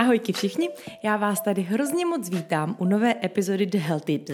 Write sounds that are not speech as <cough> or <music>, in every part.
Ahojky všichni, já vás tady hrozně moc vítám u nové epizody The Healthy...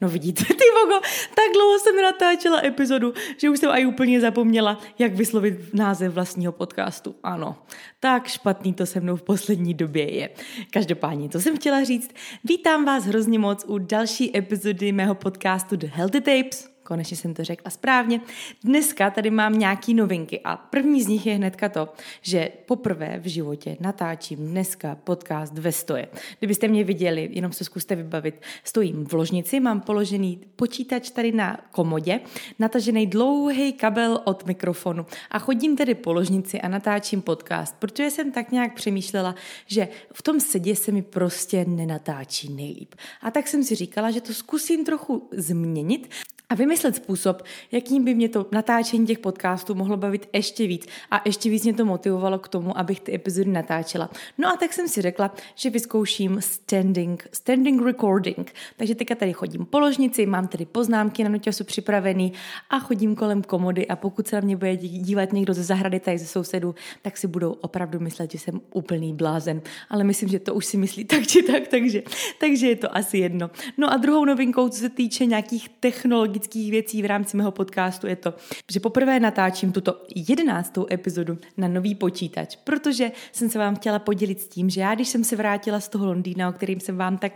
No vidíte, ty vogo, tak dlouho jsem natáčela epizodu, že už jsem aj úplně zapomněla, jak vyslovit název vlastního podcastu. Ano, tak špatný to se mnou v poslední době je. Každopádně, co jsem chtěla říct, vítám vás hrozně moc u další epizody mého podcastu The Healthy Tapes, Konečně jsem to řekla správně. Dneska tady mám nějaký novinky a první z nich je hnedka to, že poprvé v životě natáčím dneska podcast ve stoje. Kdybyste mě viděli, jenom se zkuste vybavit, stojím v ložnici, mám položený počítač tady na komodě, natažený dlouhý kabel od mikrofonu a chodím tedy po ložnici a natáčím podcast, protože jsem tak nějak přemýšlela, že v tom sedě se mi prostě nenatáčí nejlíp. A tak jsem si říkala, že to zkusím trochu změnit a vymyslet způsob, jakým by mě to natáčení těch podcastů mohlo bavit ještě víc a ještě víc mě to motivovalo k tomu, abych ty epizody natáčela. No a tak jsem si řekla, že vyzkouším standing, standing recording. Takže teďka tady chodím po ložnici, mám tady poznámky na noťasu připravený a chodím kolem komody a pokud se na mě bude dívat někdo ze zahrady tady ze sousedů, tak si budou opravdu myslet, že jsem úplný blázen. Ale myslím, že to už si myslí tak či tak, takže, takže je to asi jedno. No a druhou novinkou, co se týče nějakých technologií, magických věcí v rámci mého podcastu je to, že poprvé natáčím tuto jedenáctou epizodu na nový počítač, protože jsem se vám chtěla podělit s tím, že já, když jsem se vrátila z toho Londýna, o kterým jsem vám tak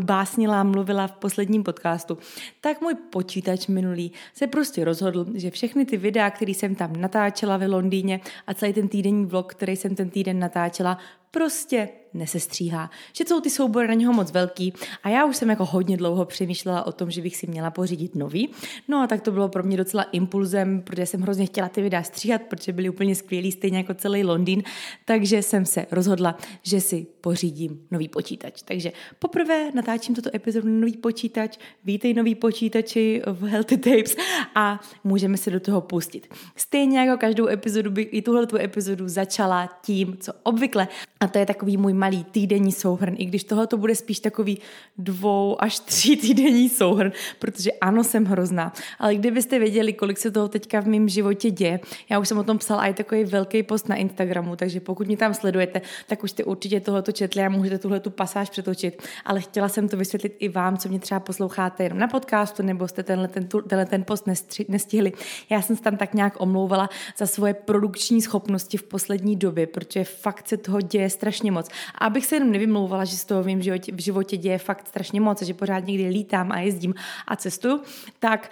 básnila, mluvila v posledním podcastu, tak můj počítač minulý se prostě rozhodl, že všechny ty videa, které jsem tam natáčela ve Londýně a celý ten týdenní vlog, který jsem ten týden natáčela, prostě nesestříhá, že jsou ty soubory na něho moc velký a já už jsem jako hodně dlouho přemýšlela o tom, že bych si měla pořídit nový. No a tak to bylo pro mě docela impulzem, protože jsem hrozně chtěla ty videa stříhat, protože byly úplně skvělý, stejně jako celý Londýn, takže jsem se rozhodla, že si pořídím nový počítač. Takže poprvé natáčím tuto epizodu na nový počítač, vítej nový počítači v Healthy Tapes a můžeme se do toho pustit. Stejně jako každou epizodu bych i tuhle epizodu začala tím, co obvykle, a to je takový můj malý týdenní souhrn, i když tohle to bude spíš takový dvou až tří týdenní souhrn, protože ano, jsem hrozná. Ale kdybyste věděli, kolik se toho teďka v mém životě děje, já už jsem o tom psala i takový velký post na Instagramu, takže pokud mě tam sledujete, tak už jste určitě tohoto četli a můžete tuhle tu pasáž přetočit. Ale chtěla jsem to vysvětlit i vám, co mě třeba posloucháte jenom na podcastu, nebo jste tenhle ten, tenhle ten post nestři, nestihli. Já jsem se tam tak nějak omlouvala za svoje produkční schopnosti v poslední době, protože fakt se toho děje strašně moc. A abych se jenom nevymlouvala, že z toho vím, že v životě děje fakt strašně moc, že pořád někdy lítám a jezdím a cestuju, tak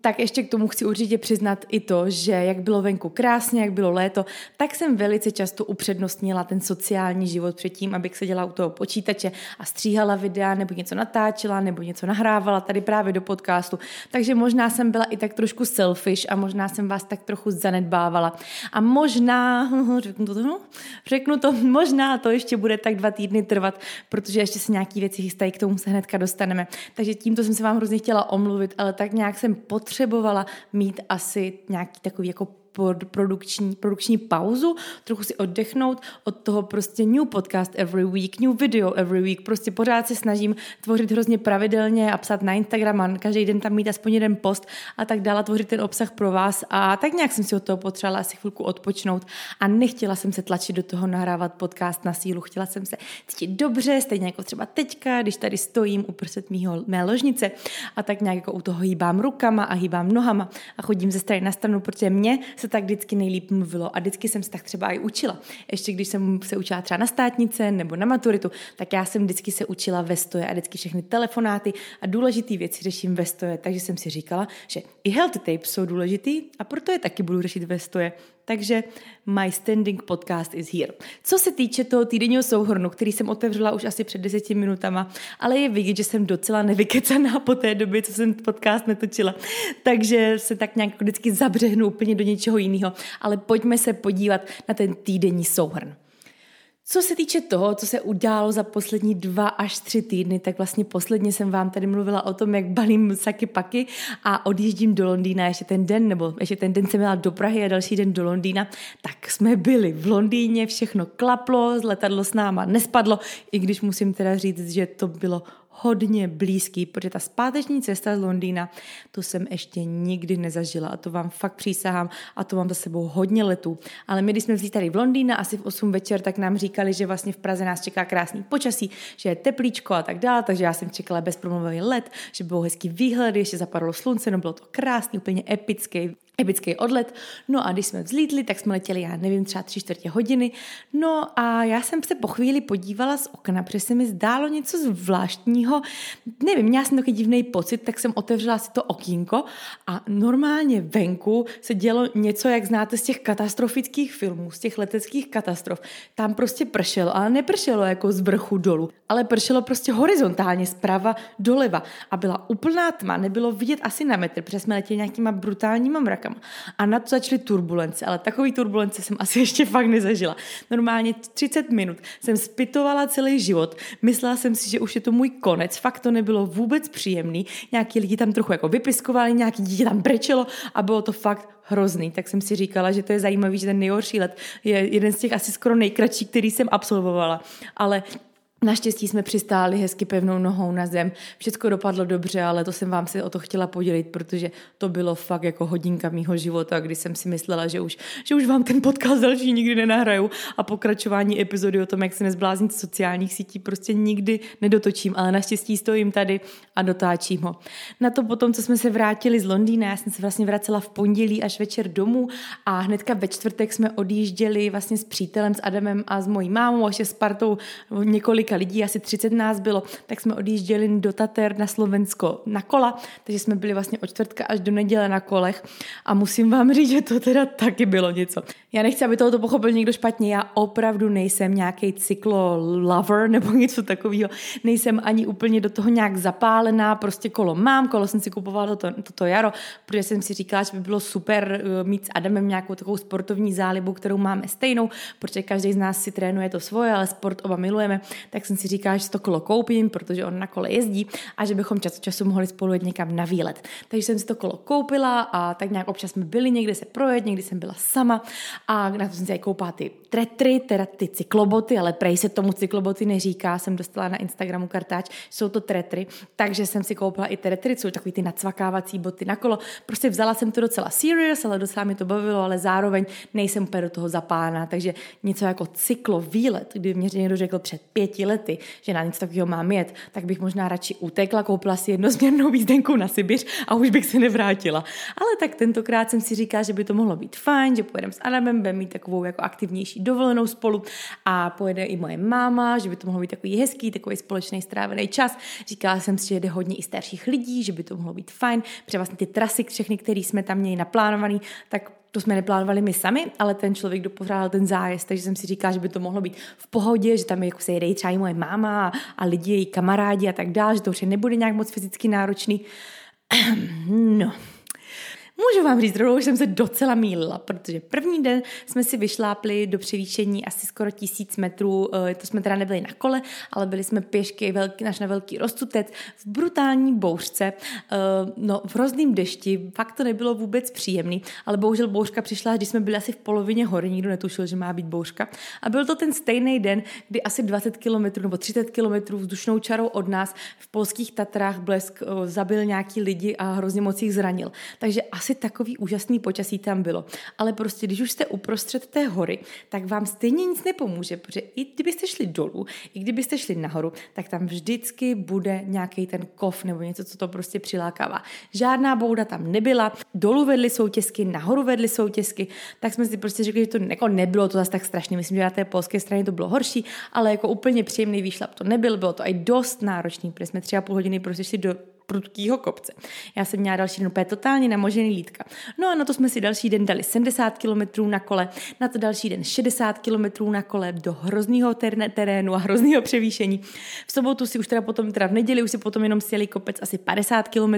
tak ještě k tomu chci určitě přiznat i to, že jak bylo venku krásně, jak bylo léto, tak jsem velice často upřednostnila ten sociální život předtím, abych seděla u toho počítače a stříhala videa, nebo něco natáčela, nebo něco nahrávala tady právě do podcastu. Takže možná jsem byla i tak trošku selfish a možná jsem vás tak trochu zanedbávala. A možná, <laughs> řeknu to, no, řeknu to, možná to ještě bude tak dva týdny trvat, protože ještě se nějaký věci chystají, k tomu se hnedka dostaneme. Takže tímto jsem se vám hrozně chtěla omluvit, ale tak nějak jsem potřebovala mít asi nějaký takový jako produkční, produkční pauzu, trochu si oddechnout od toho prostě new podcast every week, new video every week, prostě pořád se snažím tvořit hrozně pravidelně a psát na Instagram a každý den tam mít aspoň jeden post a tak dále, tvořit ten obsah pro vás. A tak nějak jsem si od toho potřebovala asi chvilku odpočnout a nechtěla jsem se tlačit do toho nahrávat podcast na sílu, chtěla jsem se cítit dobře, stejně jako třeba teďka, když tady stojím uprostřed mýho, mé ložnice a tak nějak jako u toho hýbám rukama a hýbám nohama a chodím ze strany na stranu, protože mě se se tak vždycky nejlíp mluvilo a vždycky jsem se tak třeba i učila. Ještě když jsem se učila třeba na státnice nebo na maturitu, tak já jsem vždycky se učila ve stoje a vždycky všechny telefonáty a důležité věci řeším ve stoje. Takže jsem si říkala, že i healthy tapes jsou důležitý a proto je taky budu řešit ve stoje. Takže My Standing Podcast is here. Co se týče toho týdenního souhrnu, který jsem otevřela už asi před deseti minutama, ale je vidět, že jsem docela nevykecaná po té době, co jsem podcast netočila. Takže se tak nějak vždycky zabřehnu úplně do něčeho jiného. Ale pojďme se podívat na ten týdenní souhrn. Co se týče toho, co se událo za poslední dva až tři týdny, tak vlastně posledně jsem vám tady mluvila o tom, jak balím saky paky a odjíždím do Londýna ještě ten den, nebo ještě ten den jsem měla do Prahy a další den do Londýna, tak jsme byli v Londýně, všechno klaplo, letadlo s náma nespadlo, i když musím teda říct, že to bylo hodně blízký, protože ta zpáteční cesta z Londýna, to jsem ještě nikdy nezažila a to vám fakt přísahám a to mám za sebou hodně letů. Ale my, když jsme vzít tady v Londýna, asi v 8 večer, tak nám říkali, že vlastně v Praze nás čeká krásný počasí, že je teplíčko a tak dále, takže já jsem čekala bezproblémový let, že bylo hezký výhled, ještě zapadlo slunce, no bylo to krásný, úplně epický epický odlet. No a když jsme vzlítli, tak jsme letěli, já nevím, třeba tři čtvrtě hodiny. No a já jsem se po chvíli podívala z okna, protože se mi zdálo něco zvláštního. Nevím, měla jsem takový divný pocit, tak jsem otevřela si to okýnko a normálně venku se dělo něco, jak znáte z těch katastrofických filmů, z těch leteckých katastrof. Tam prostě pršelo, ale nepršelo jako z vrchu dolů, ale pršelo prostě horizontálně zprava doleva a byla úplná tma, nebylo vidět asi na metr, protože jsme letěli nějakýma brutálníma mrakama mrakama. A na to začaly turbulence, ale takový turbulence jsem asi ještě fakt nezažila. Normálně 30 minut jsem spitovala celý život. Myslela jsem si, že už je to můj konec. Fakt to nebylo vůbec příjemný. Nějaký lidi tam trochu jako vypiskovali, nějaký dítě tam brečelo a bylo to fakt hrozný. Tak jsem si říkala, že to je zajímavý, že ten nejhorší let je jeden z těch asi skoro nejkratší, který jsem absolvovala. Ale Naštěstí jsme přistáli hezky pevnou nohou na zem. Všechno dopadlo dobře, ale to jsem vám se o to chtěla podělit, protože to bylo fakt jako hodinka mýho života, kdy jsem si myslela, že už, že už vám ten podcast další nikdy nenahraju a pokračování epizody o tom, jak se nezbláznit z sociálních sítí, prostě nikdy nedotočím, ale naštěstí stojím tady a dotáčím ho. Na to potom, co jsme se vrátili z Londýna, já jsem se vlastně vracela v pondělí až večer domů a hnedka ve čtvrtek jsme odjížděli vlastně s přítelem, s Adamem a s mojí mámou, až s partou několika lidí, asi 30 nás bylo, tak jsme odjížděli do Tater na Slovensko na kola, takže jsme byli vlastně od čtvrtka až do neděle na kolech. A musím vám říct, že to teda taky bylo něco. Já nechci, aby tohoto pochopil někdo špatně, já opravdu nejsem nějaký cyklo lover nebo <laughs> něco takového, nejsem ani úplně do toho nějak zapálená, prostě kolo mám, kolo jsem si kupovala toto, toto jaro, protože jsem si říkala, že by bylo super eh, mít s Adamem nějakou takovou sportovní zálibu, kterou máme stejnou, protože každý z nás si trénuje to svoje, ale sport oba milujeme, tak jsem si říkala, že si to kolo koupím, protože on na kole jezdí a že bychom čas od času mohli spolu jít někam na výlet. Takže jsem si to kolo koupila a tak nějak občas jsme byli někde se projet, někdy jsem byla sama a na to jsem si koupila ty tretry, teda ty cykloboty, ale prej se tomu cykloboty neříká, jsem dostala na Instagramu kartáč, jsou to tretry, takže jsem si koupila i tretry, jsou takový ty nacvakávací boty na kolo. Prostě vzala jsem to docela serious, ale docela mi to bavilo, ale zároveň nejsem úplně do toho zapána, takže něco jako cyklo výlet, kdy mě někdo řekl před pěti lety, že na něco takového mám jet, tak bych možná radši utekla, koupila si jednosměrnou výzdenku na Sibiř a už bych se nevrátila. Ale tak tentokrát jsem si říkala, že by to mohlo být fajn, že pojedeme s Adamem, budeme mít takovou jako aktivnější dovolenou spolu a pojede i moje máma, že by to mohlo být takový hezký, takový společný strávený čas. Říkala jsem si, že jde hodně i starších lidí, že by to mohlo být fajn, protože vlastně ty trasy všechny, které jsme tam měli naplánovaný, tak to jsme neplánovali my sami, ale ten člověk, kdo pořádal ten zájezd, takže jsem si říkala, že by to mohlo být v pohodě, že tam jako se jede třeba i moje máma a, a lidi, její kamarádi a tak dále, že to už nebude nějak moc fyzicky náročný. <clears throat> No, Můžu vám říct, rovnou, že jsem se docela mýlila, protože první den jsme si vyšlápli do převýšení asi skoro tisíc metrů, eh, to jsme teda nebyli na kole, ale byli jsme pěšky velký, naš na velký rozcutec v brutální bouřce, eh, no v hrozným dešti, fakt to nebylo vůbec příjemný, ale bohužel bouřka přišla, když jsme byli asi v polovině hory, nikdo netušil, že má být bouřka. A byl to ten stejný den, kdy asi 20 km nebo 30 km vzdušnou čarou od nás v polských Tatrách blesk eh, zabil nějaký lidi a hrozně moc jich zranil. Takže asi takový úžasný počasí tam bylo. Ale prostě, když už jste uprostřed té hory, tak vám stejně nic nepomůže, protože i kdybyste šli dolů, i kdybyste šli nahoru, tak tam vždycky bude nějaký ten kov nebo něco, co to prostě přilákává. Žádná bouda tam nebyla, dolů vedly soutězky, nahoru vedly soutězky, tak jsme si prostě řekli, že to jako nebylo to zase tak strašné. Myslím, že na té polské straně to bylo horší, ale jako úplně příjemný výšlap to nebyl, bylo to i dost náročný, protože jsme tři a půl hodiny prostě šli do prudkýho kopce. Já jsem měla další den úplně totálně namožený lítka. No a na to jsme si další den dali 70 km na kole, na to další den 60 km na kole do hrozného terénu a hrozného převýšení. V sobotu si už teda potom, teda v neděli už si potom jenom sjeli kopec asi 50 km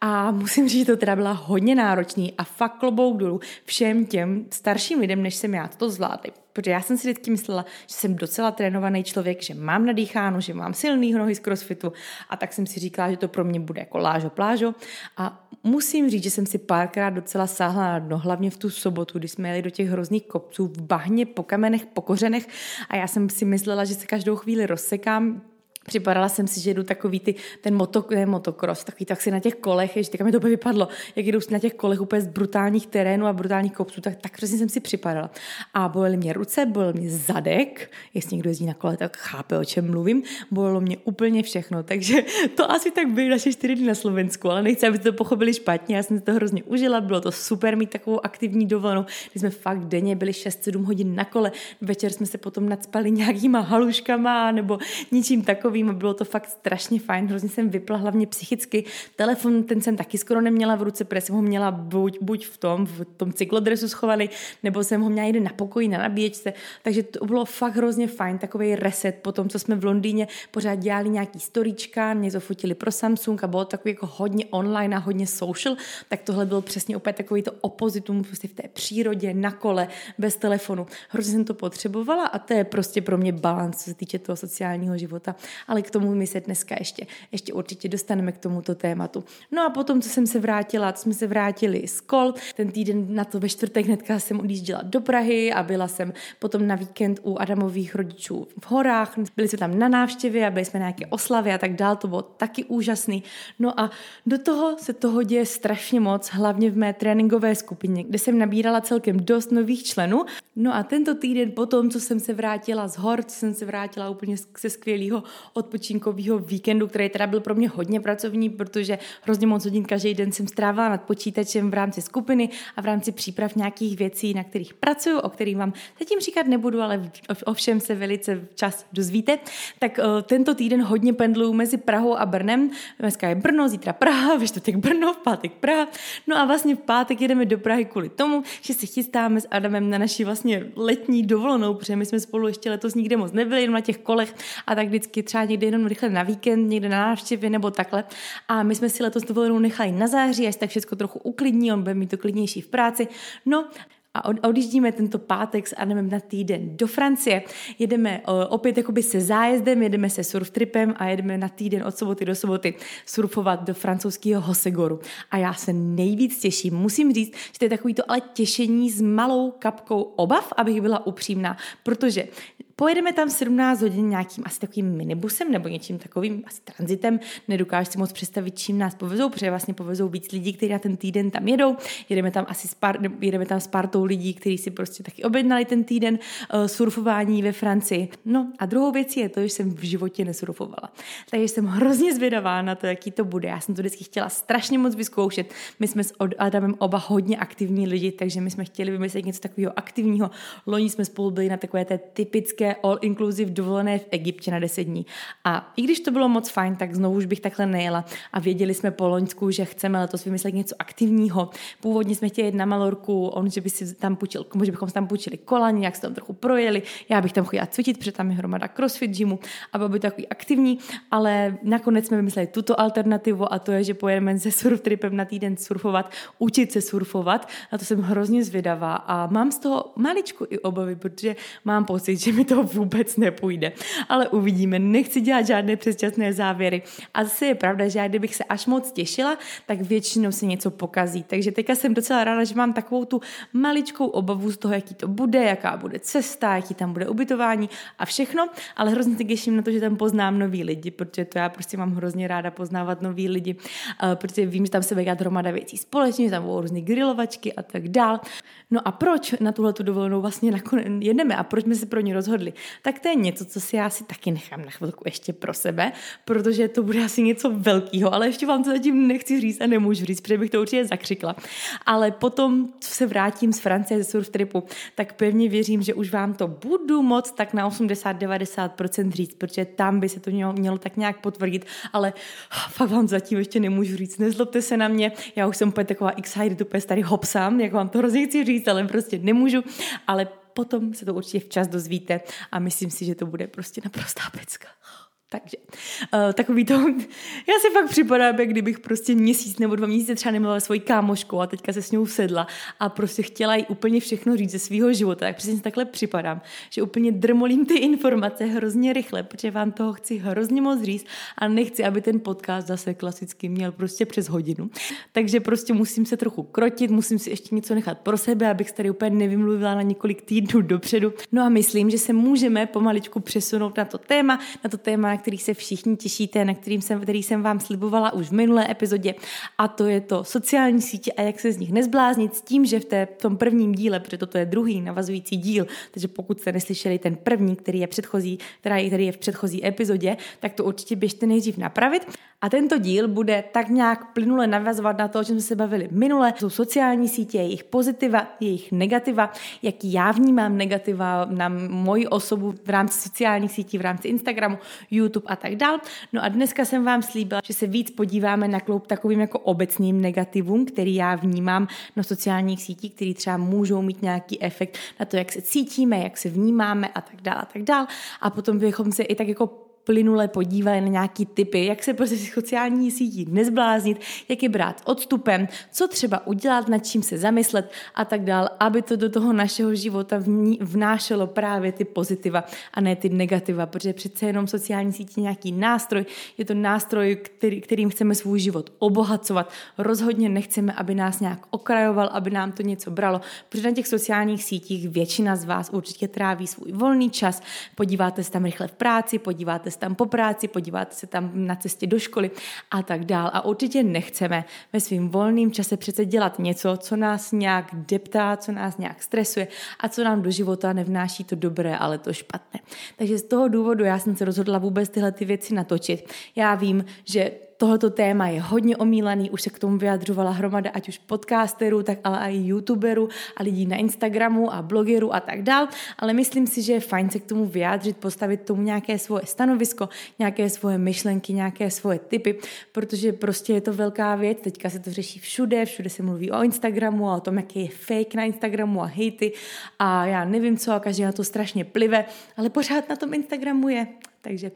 a musím říct, že to teda byla hodně náročný a fakt klobouk dolů všem těm starším lidem, než jsem já, to zvládli. Protože já jsem si vždycky myslela, že jsem docela trénovaný člověk, že mám nadýcháno, že mám silný nohy z crossfitu. A tak jsem si říkala, že to pro mě bude jako lážo plážo. A musím říct, že jsem si párkrát docela sáhla na dno, hlavně v tu sobotu, kdy jsme jeli do těch hrozných kopců v bahně, po kamenech, po kořenech. A já jsem si myslela, že se každou chvíli rozsekám, Připadala jsem si, že jdu takový ty, ten moto, ne, motocross, takový tak si na těch kolech, ještě mi to by vypadlo, jak jdu na těch kolech úplně z brutálních terénů a brutálních kopců, tak, tak přesně jsem si připadala. A bolely mě ruce, bolel mě zadek, jestli někdo jezdí na kole, tak chápe, o čem mluvím, bolelo mě úplně všechno, takže to asi tak byly naše čtyři dny na Slovensku, ale nechci, abyste to pochopili špatně, já jsem to hrozně užila, bylo to super mít takovou aktivní dovolenou, kdy jsme fakt denně byli 6-7 hodin na kole, večer jsme se potom nadspali nějakýma haluškama nebo ničím takovým a bylo to fakt strašně fajn, hrozně jsem vypla hlavně psychicky. Telefon, ten jsem taky skoro neměla v ruce, protože jsem ho měla buď, buď v tom, v tom cyklodresu schovaný, nebo jsem ho měla jde na pokoji, na nabíječce, takže to bylo fakt hrozně fajn, takový reset po tom, co jsme v Londýně pořád dělali nějaký storíčka, něco fotili pro Samsung a bylo takový jako hodně online a hodně social, tak tohle bylo přesně opět takový to opozitum prostě v té přírodě, na kole, bez telefonu. Hrozně jsem to potřebovala a to je prostě pro mě balans, co se týče toho sociálního života. Ale k tomu my se dneska ještě, ještě určitě dostaneme k tomuto tématu. No a potom, co jsem se vrátila, co jsme se vrátili z kol, ten týden na to ve čtvrtek hnedka jsem odjížděla do Prahy a byla jsem potom na víkend u Adamových rodičů v horách. Byli jsme tam na návštěvě a byli jsme na nějaké oslavy a tak dál. To bylo taky úžasný. No a do toho se toho děje strašně moc, hlavně v mé tréninkové skupině, kde jsem nabírala celkem dost nových členů. No a tento týden potom, co jsem se vrátila z hor, co jsem se vrátila úplně ze skvělého odpočinkového víkendu, který teda byl pro mě hodně pracovní, protože hrozně moc hodin každý den jsem strávila nad počítačem v rámci skupiny a v rámci příprav nějakých věcí, na kterých pracuju, o kterých vám zatím říkat nebudu, ale o všem se velice čas dozvíte. Tak uh, tento týden hodně pendluju mezi Prahou a Brnem. Dneska je Brno, zítra Praha, ve čtvrtek Brno, v pátek Praha. No a vlastně v pátek jedeme do Prahy kvůli tomu, že se chystáme s Adamem na naši vlastně letní dovolenou, protože my jsme spolu ještě letos nikde moc nebyli, jenom na těch kolech a tak vždycky třeba někde jenom rychle na víkend, někde na návštěvě nebo takhle. A my jsme si letos dovolenou nechali na září, až tak všechno trochu uklidní, on bude mít to klidnější v práci. No a odjíždíme tento pátek s Adamem na týden do Francie. Jedeme opět jakoby se zájezdem, jedeme se surf tripem a jedeme na týden od soboty do soboty surfovat do francouzského Hosegoru. A já se nejvíc těším. Musím říct, že to je takový to ale těšení s malou kapkou obav, abych byla upřímná, protože Pojedeme tam 17 hodin nějakým asi takovým minibusem nebo něčím takovým asi transitem. Nedokážu si moc představit, čím nás povezou, protože vlastně povezou víc lidí, kteří na ten týden tam jedou. Jedeme tam asi s pár, jedeme tam s partou lidí, kteří si prostě taky objednali ten týden uh, surfování ve Francii. No a druhou věcí je to, že jsem v životě nesurfovala. Takže jsem hrozně zvědavá na to, jaký to bude. Já jsem to vždycky chtěla strašně moc vyzkoušet. My jsme s Adamem oba hodně aktivní lidi, takže my jsme chtěli vymyslet něco takového aktivního. Loni jsme spolu byli na takové té typické hezké all-inclusive dovolené v Egyptě na 10 dní. A i když to bylo moc fajn, tak znovu už bych takhle nejela a věděli jsme po Loňsku, že chceme letos vymyslet něco aktivního. Původně jsme chtěli jít na Malorku, on, že by si tam půjčil, že bychom si tam půjčili kola, nějak se tam trochu projeli, já bych tam chodila cvičit, protože tam je hromada crossfit gymu a bylo by takový aktivní, ale nakonec jsme vymysleli tuto alternativu a to je, že pojedeme se surf tripem na týden surfovat, učit se surfovat. Na to jsem hrozně zvědavá a mám z toho maličku i obavy, protože mám pocit, že mi to to vůbec nepůjde. Ale uvidíme, nechci dělat žádné přesčasné závěry. A zase je pravda, že já kdybych se až moc těšila, tak většinou se něco pokazí. Takže teďka jsem docela ráda, že mám takovou tu maličkou obavu z toho, jaký to bude, jaká bude cesta, jaký tam bude ubytování a všechno, ale hrozně se těším na to, že tam poznám nový lidi, protože to já prostě mám hrozně ráda poznávat nový lidi, eh, protože vím, že tam se bude hromada věcí společně, že tam budou různé grilovačky a tak dál. No a proč na tuhle tu dovolenou vlastně jedeme a proč jsme se pro ní rozhodli? Rozhodli. Tak to je něco, co si já si taky nechám na chvilku ještě pro sebe, protože to bude asi něco velkého, ale ještě vám to zatím nechci říct a nemůžu říct, protože bych to určitě zakřikla. Ale potom, co se vrátím z Francie ze surf tripu, tak pevně věřím, že už vám to budu moc tak na 80-90% říct, protože tam by se to mělo, mělo tak nějak potvrdit, ale fakt vám zatím ještě nemůžu říct. Nezlobte se na mě, já už jsem úplně taková excited, úplně starý hopsám, jak vám to hrozně chci říct, ale prostě nemůžu, ale potom se to určitě včas dozvíte a myslím si, že to bude prostě naprostá pecka. Takže uh, takový to, <laughs> já si fakt připadám, jak kdybych prostě měsíc nebo dva měsíce třeba nemluvila svojí kámoškou a teďka se s ní sedla a prostě chtěla jí úplně všechno říct ze svého života, tak přesně takhle připadám, že úplně drmolím ty informace hrozně rychle, protože vám toho chci hrozně moc říct a nechci, aby ten podcast zase klasicky měl prostě přes hodinu. Takže prostě musím se trochu krotit, musím si ještě něco nechat pro sebe, abych tady úplně nevymluvila na několik týdnů dopředu. No a myslím, že se můžeme pomaličku přesunout na to téma, na to téma, který se všichni těšíte, na kterým jsem, který jsem vám slibovala už v minulé epizodě a to je to sociální sítě a jak se z nich nezbláznit s tím, že v, té, v tom prvním díle, protože toto je druhý navazující díl, takže pokud jste neslyšeli ten první, který je předchozí, který, který je v předchozí epizodě, tak to určitě běžte nejdřív napravit. A tento díl bude tak nějak plynule navazovat na to, o čem jsme se bavili minule. Jsou sociální sítě, jejich pozitiva, jejich negativa, jaký já vnímám negativa na moji osobu v rámci sociálních sítí, v rámci Instagramu, YouTube a tak dál. No a dneska jsem vám slíbila, že se víc podíváme na kloup takovým jako obecným negativům, který já vnímám na sociálních sítích, který třeba můžou mít nějaký efekt na to, jak se cítíme, jak se vnímáme a tak dále a tak dále. A potom bychom se i tak jako plynule podívali na nějaký typy, jak se prostě sociální sítí nezbláznit, jak je brát odstupem, co třeba udělat, nad čím se zamyslet a tak dál, aby to do toho našeho života vnášelo právě ty pozitiva a ne ty negativa, protože přece jenom sociální sítě nějaký nástroj, je to nástroj, který, kterým chceme svůj život obohacovat. Rozhodně nechceme, aby nás nějak okrajoval, aby nám to něco bralo, protože na těch sociálních sítích většina z vás určitě tráví svůj volný čas, podíváte se tam rychle v práci, podíváte se tam po práci, podíváte se tam na cestě do školy a tak dál. A určitě nechceme ve svým volným čase přece dělat něco, co nás nějak deptá, co nás nějak stresuje a co nám do života nevnáší to dobré, ale to špatné. Takže z toho důvodu já jsem se rozhodla vůbec tyhle ty věci natočit. Já vím, že tohoto téma je hodně omílaný, už se k tomu vyjadřovala hromada ať už podcasterů, tak ale i youtuberů a lidí na Instagramu a blogerů a tak dál, ale myslím si, že je fajn se k tomu vyjádřit, postavit tomu nějaké svoje stanovisko, nějaké svoje myšlenky, nějaké svoje typy, protože prostě je to velká věc, teďka se to řeší všude, všude se mluví o Instagramu a o tom, jaký je fake na Instagramu a hejty. A já nevím co a každý na to strašně plive, ale pořád na tom Instagramu je takže,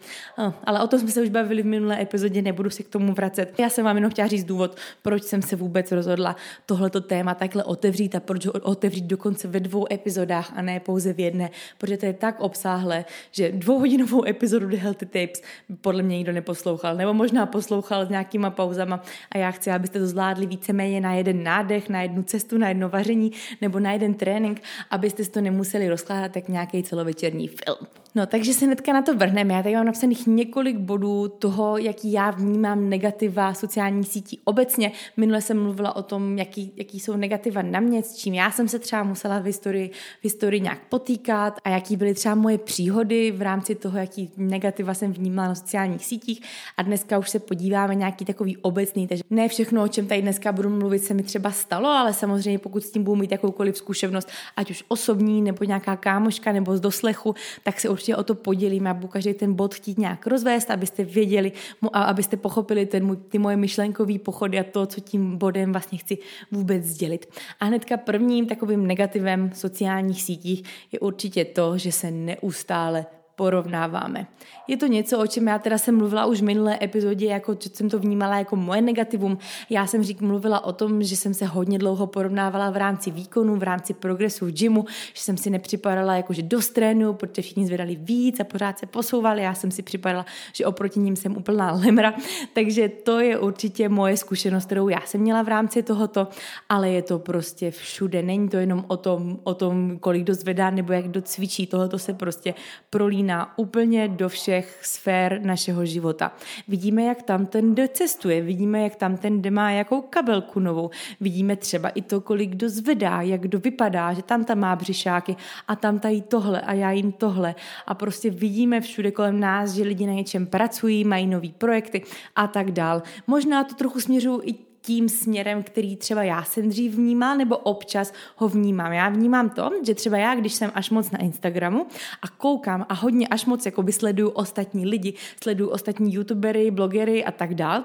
ale o tom jsme se už bavili v minulé epizodě, nebudu se k tomu vracet. Já jsem vám jenom chtěla říct důvod, proč jsem se vůbec rozhodla tohleto téma takhle otevřít a proč ho otevřít dokonce ve dvou epizodách a ne pouze v jedné, protože to je tak obsáhlé, že dvouhodinovou epizodu The Healthy Tapes podle mě nikdo neposlouchal, nebo možná poslouchal s nějakýma pauzama a já chci, abyste to zvládli víceméně na jeden nádech, na jednu cestu, na jedno vaření nebo na jeden trénink, abyste si to nemuseli rozkládat jak nějaký celovečerní film. No, takže se hnedka na to vrhneme. Já tady mám napsaných několik bodů toho, jaký já vnímám negativa sociální sítí obecně. Minule jsem mluvila o tom, jaký, jaký jsou negativa na mě, s čím já jsem se třeba musela v historii, v historii nějak potýkat a jaký byly třeba moje příhody v rámci toho, jaký negativa jsem vnímala na sociálních sítích. A dneska už se podíváme nějaký takový obecný, takže ne všechno, o čem tady dneska budu mluvit, se mi třeba stalo, ale samozřejmě pokud s tím budu mít jakoukoliv zkušenost, ať už osobní nebo nějaká kámoška nebo z doslechu, tak se určitě o to podělíme a budu každý ten bod chtít nějak rozvést, abyste věděli a abyste pochopili ten můj, ty moje myšlenkový pochody a to, co tím bodem vlastně chci vůbec sdělit. A hnedka prvním takovým negativem sociálních sítích je určitě to, že se neustále porovnáváme. Je to něco, o čem já teda jsem mluvila už v minulé epizodě, jako jsem to vnímala jako moje negativum. Já jsem řík mluvila o tom, že jsem se hodně dlouho porovnávala v rámci výkonu, v rámci progresu v gymu, že jsem si nepřipadala jako, že dost trénu, protože všichni zvedali víc a pořád se posouvali. Já jsem si připadala, že oproti ním jsem úplná lemra. <laughs> Takže to je určitě moje zkušenost, kterou já jsem měla v rámci tohoto, ale je to prostě všude. Není to jenom o tom, o tom kolik kdo zvedá nebo jak kdo cvičí. Tohle se prostě prolíná prolíná úplně do všech sfér našeho života. Vidíme, jak tam ten cestuje, vidíme, jak tam ten jde má jakou kabelku novou, vidíme třeba i to, kolik kdo zvedá, jak kdo vypadá, že tam tam má břišáky a tam tají tohle a já jim tohle. A prostě vidíme všude kolem nás, že lidi na něčem pracují, mají nový projekty a tak dál. Možná to trochu směřují i tím směrem, který třeba já jsem dřív vnímal, nebo občas ho vnímám. Já vnímám to, že třeba já, když jsem až moc na Instagramu a koukám a hodně až moc jakoby sleduju ostatní lidi, sleduju ostatní youtubery, blogery a tak dál,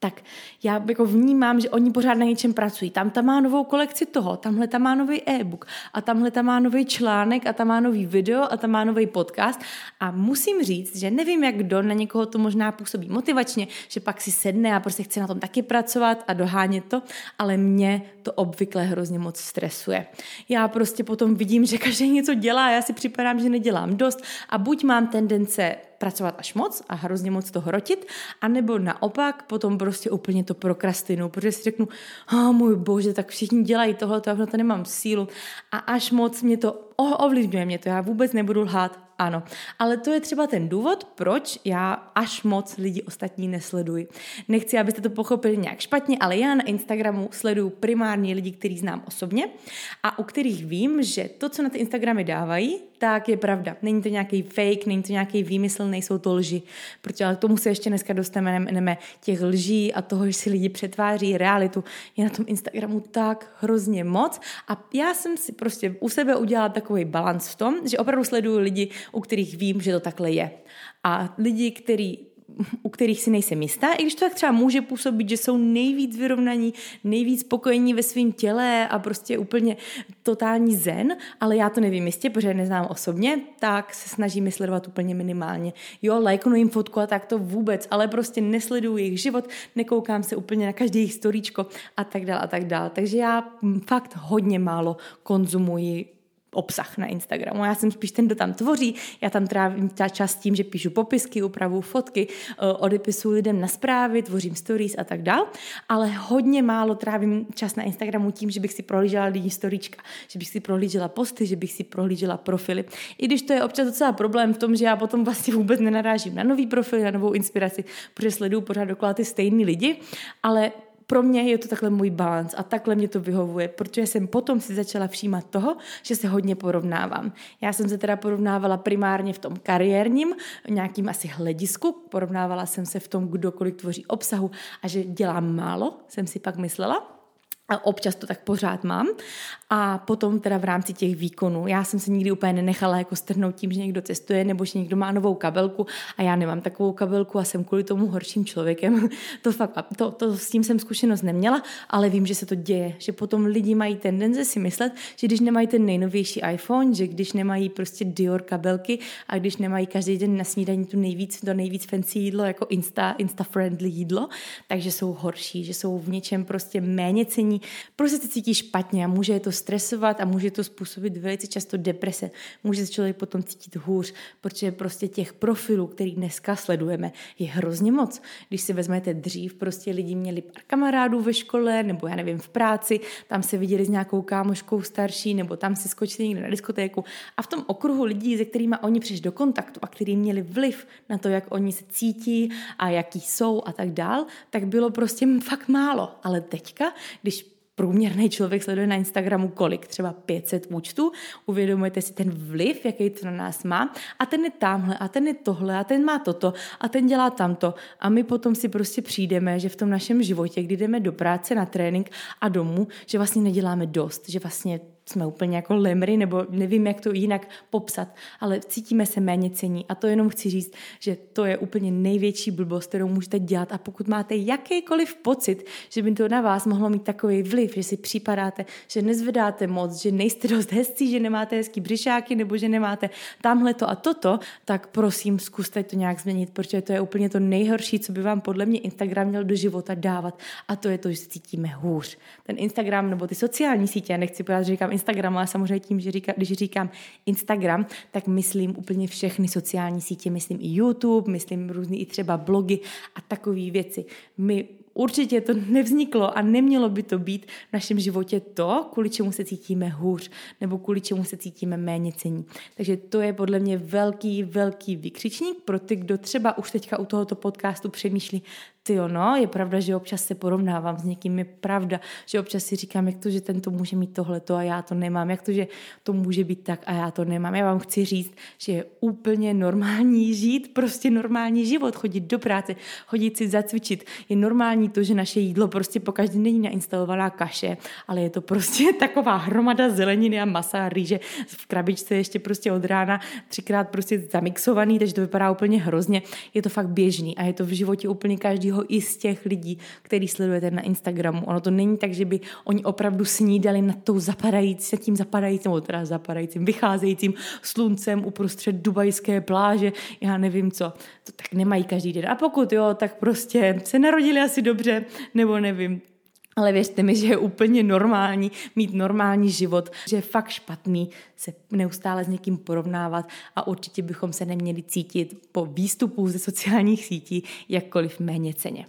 tak já jako vnímám, že oni pořád na něčem pracují. Tam tam má novou kolekci toho, tamhle tam má nový e-book a tamhle tam má nový článek a tam má nový video a tam má nový podcast a musím říct, že nevím, jak kdo, na někoho to možná působí motivačně, že pak si sedne a prostě chce na tom taky pracovat a dohánět to, ale mě to obvykle hrozně moc stresuje. Já prostě potom vidím, že každý něco dělá, já si připadám, že nedělám dost a buď mám tendence pracovat až moc a hrozně moc to hrotit, anebo naopak potom prostě úplně to prokrastinu, protože si řeknu, oh, můj bože, tak všichni dělají tohle, to, to nemám sílu. A až moc mě to ovlivňuje mě to, já vůbec nebudu lhát, ano. Ale to je třeba ten důvod, proč já až moc lidi ostatní nesleduji. Nechci, abyste to pochopili nějak špatně, ale já na Instagramu sleduju primárně lidi, který znám osobně a u kterých vím, že to, co na ty Instagramy dávají, tak je pravda. Není to nějaký fake, není to nějaký výmysl, nejsou to lži. Protože ale k tomu se ještě dneska dostaneme těch lží a toho, že si lidi přetváří realitu. Je na tom Instagramu tak hrozně moc a já jsem si prostě u sebe udělala takový balans v tom, že opravdu sleduju lidi, u kterých vím, že to takhle je. A lidi, kteří u kterých si nejsem jistá, i když to tak třeba může působit, že jsou nejvíc vyrovnaní, nejvíc spokojení ve svém těle a prostě úplně totální zen, ale já to nevím jistě, protože neznám osobně, tak se snažím sledovat úplně minimálně. Jo, lajknu jim fotku a tak to vůbec, ale prostě nesleduju jejich život, nekoukám se úplně na každý jejich storíčko a tak dále a tak dále. Takže já fakt hodně málo konzumuji obsah na Instagramu. Já jsem spíš ten, kdo tam tvoří, já tam trávím čas tím, že píšu popisky, upravu fotky, eh, odepisuju lidem na zprávy, tvořím stories a tak dál, ale hodně málo trávím čas na Instagramu tím, že bych si prohlížela lidi storíčka, že bych si prohlížela posty, že bych si prohlížela profily. I když to je občas docela problém v tom, že já potom vlastně vůbec nenarážím na nový profil, na novou inspiraci, protože sleduju pořád dokola ty stejný lidi, ale pro mě je to takhle můj balans a takhle mě to vyhovuje, protože jsem potom si začala všímat toho, že se hodně porovnávám. Já jsem se teda porovnávala primárně v tom kariérním, nějakým asi hledisku, porovnávala jsem se v tom, kdo kolik tvoří obsahu a že dělám málo, jsem si pak myslela. A občas to tak pořád mám. A potom teda v rámci těch výkonů. Já jsem se nikdy úplně nenechala jako strhnout tím, že někdo cestuje nebo že někdo má novou kabelku a já nemám takovou kabelku a jsem kvůli tomu horším člověkem. <laughs> To fakt, to, to s tím jsem zkušenost neměla, ale vím, že se to děje. Že potom lidi mají tendence si myslet, že když nemají ten nejnovější iPhone, že když nemají prostě Dior kabelky a když nemají každý den na snídaní tu nejvíc, to nejvíc fancy jídlo, jako Insta, Insta-friendly jídlo, takže jsou horší, že jsou v něčem prostě méně cení prostě se cítí špatně a může to stresovat a může to způsobit velice často deprese. Může se člověk potom cítit hůř, protože prostě těch profilů, který dneska sledujeme, je hrozně moc. Když si vezmete dřív, prostě lidi měli pár kamarádů ve škole, nebo já nevím, v práci, tam se viděli s nějakou kámoškou starší, nebo tam si skočili někde na diskotéku. A v tom okruhu lidí, se kterými oni přišli do kontaktu a kteří měli vliv na to, jak oni se cítí a jaký jsou a tak dál, tak bylo prostě fakt málo. Ale teďka, když průměrný člověk sleduje na Instagramu kolik? Třeba 500 účtů. Uvědomujete si ten vliv, jaký to na nás má. A ten je tamhle, a ten je tohle, a ten má toto, a ten dělá tamto. A my potom si prostě přijdeme, že v tom našem životě, kdy jdeme do práce, na trénink a domů, že vlastně neděláme dost, že vlastně jsme úplně jako lemry, nebo nevím, jak to jinak popsat, ale cítíme se méně cení. A to jenom chci říct, že to je úplně největší blbost, kterou můžete dělat. A pokud máte jakýkoliv pocit, že by to na vás mohlo mít takový vliv, že si připadáte, že nezvedáte moc, že nejste dost hezcí, že nemáte hezký břišáky, nebo že nemáte tamhle to a toto, tak prosím, zkuste to nějak změnit, protože to je úplně to nejhorší, co by vám podle mě Instagram měl do života dávat. A to je to, že cítíme hůř. Ten Instagram nebo ty sociální sítě, já nechci že říkám Instagram, ale samozřejmě tím, že říká, když říkám Instagram, tak myslím úplně všechny sociální sítě, myslím i YouTube, myslím různý i třeba blogy a takové věci. My Určitě to nevzniklo a nemělo by to být v našem životě to, kvůli čemu se cítíme hůř nebo kvůli čemu se cítíme méně cení. Takže to je podle mě velký, velký vykřičník pro ty, kdo třeba už teďka u tohoto podcastu přemýšlí, ty no, je pravda, že občas se porovnávám s někým, je pravda, že občas si říkám, jak to, že ten to může mít tohleto a já to nemám, jak to, že to může být tak a já to nemám. Já vám chci říct, že je úplně normální žít, prostě normální život, chodit do práce, chodit si zacvičit. Je normální to, že naše jídlo prostě po každý není nainstalovaná kaše, ale je to prostě <laughs> taková hromada zeleniny a masa a rýže v krabičce ještě prostě od rána třikrát prostě zamixovaný, takže to vypadá úplně hrozně. Je to fakt běžný a je to v životě úplně každýho každého i z těch lidí, který sledujete na Instagramu. Ono to není tak, že by oni opravdu snídali nad tou zapadající, tím zapadajícím, nebo teda zapadajícím, vycházejícím sluncem uprostřed dubajské pláže, já nevím co. To tak nemají každý den. A pokud jo, tak prostě se narodili asi dobře, nebo nevím, ale věřte mi, že je úplně normální mít normální život, že je fakt špatný se neustále s někým porovnávat a určitě bychom se neměli cítit po výstupu ze sociálních sítí jakkoliv méně ceně.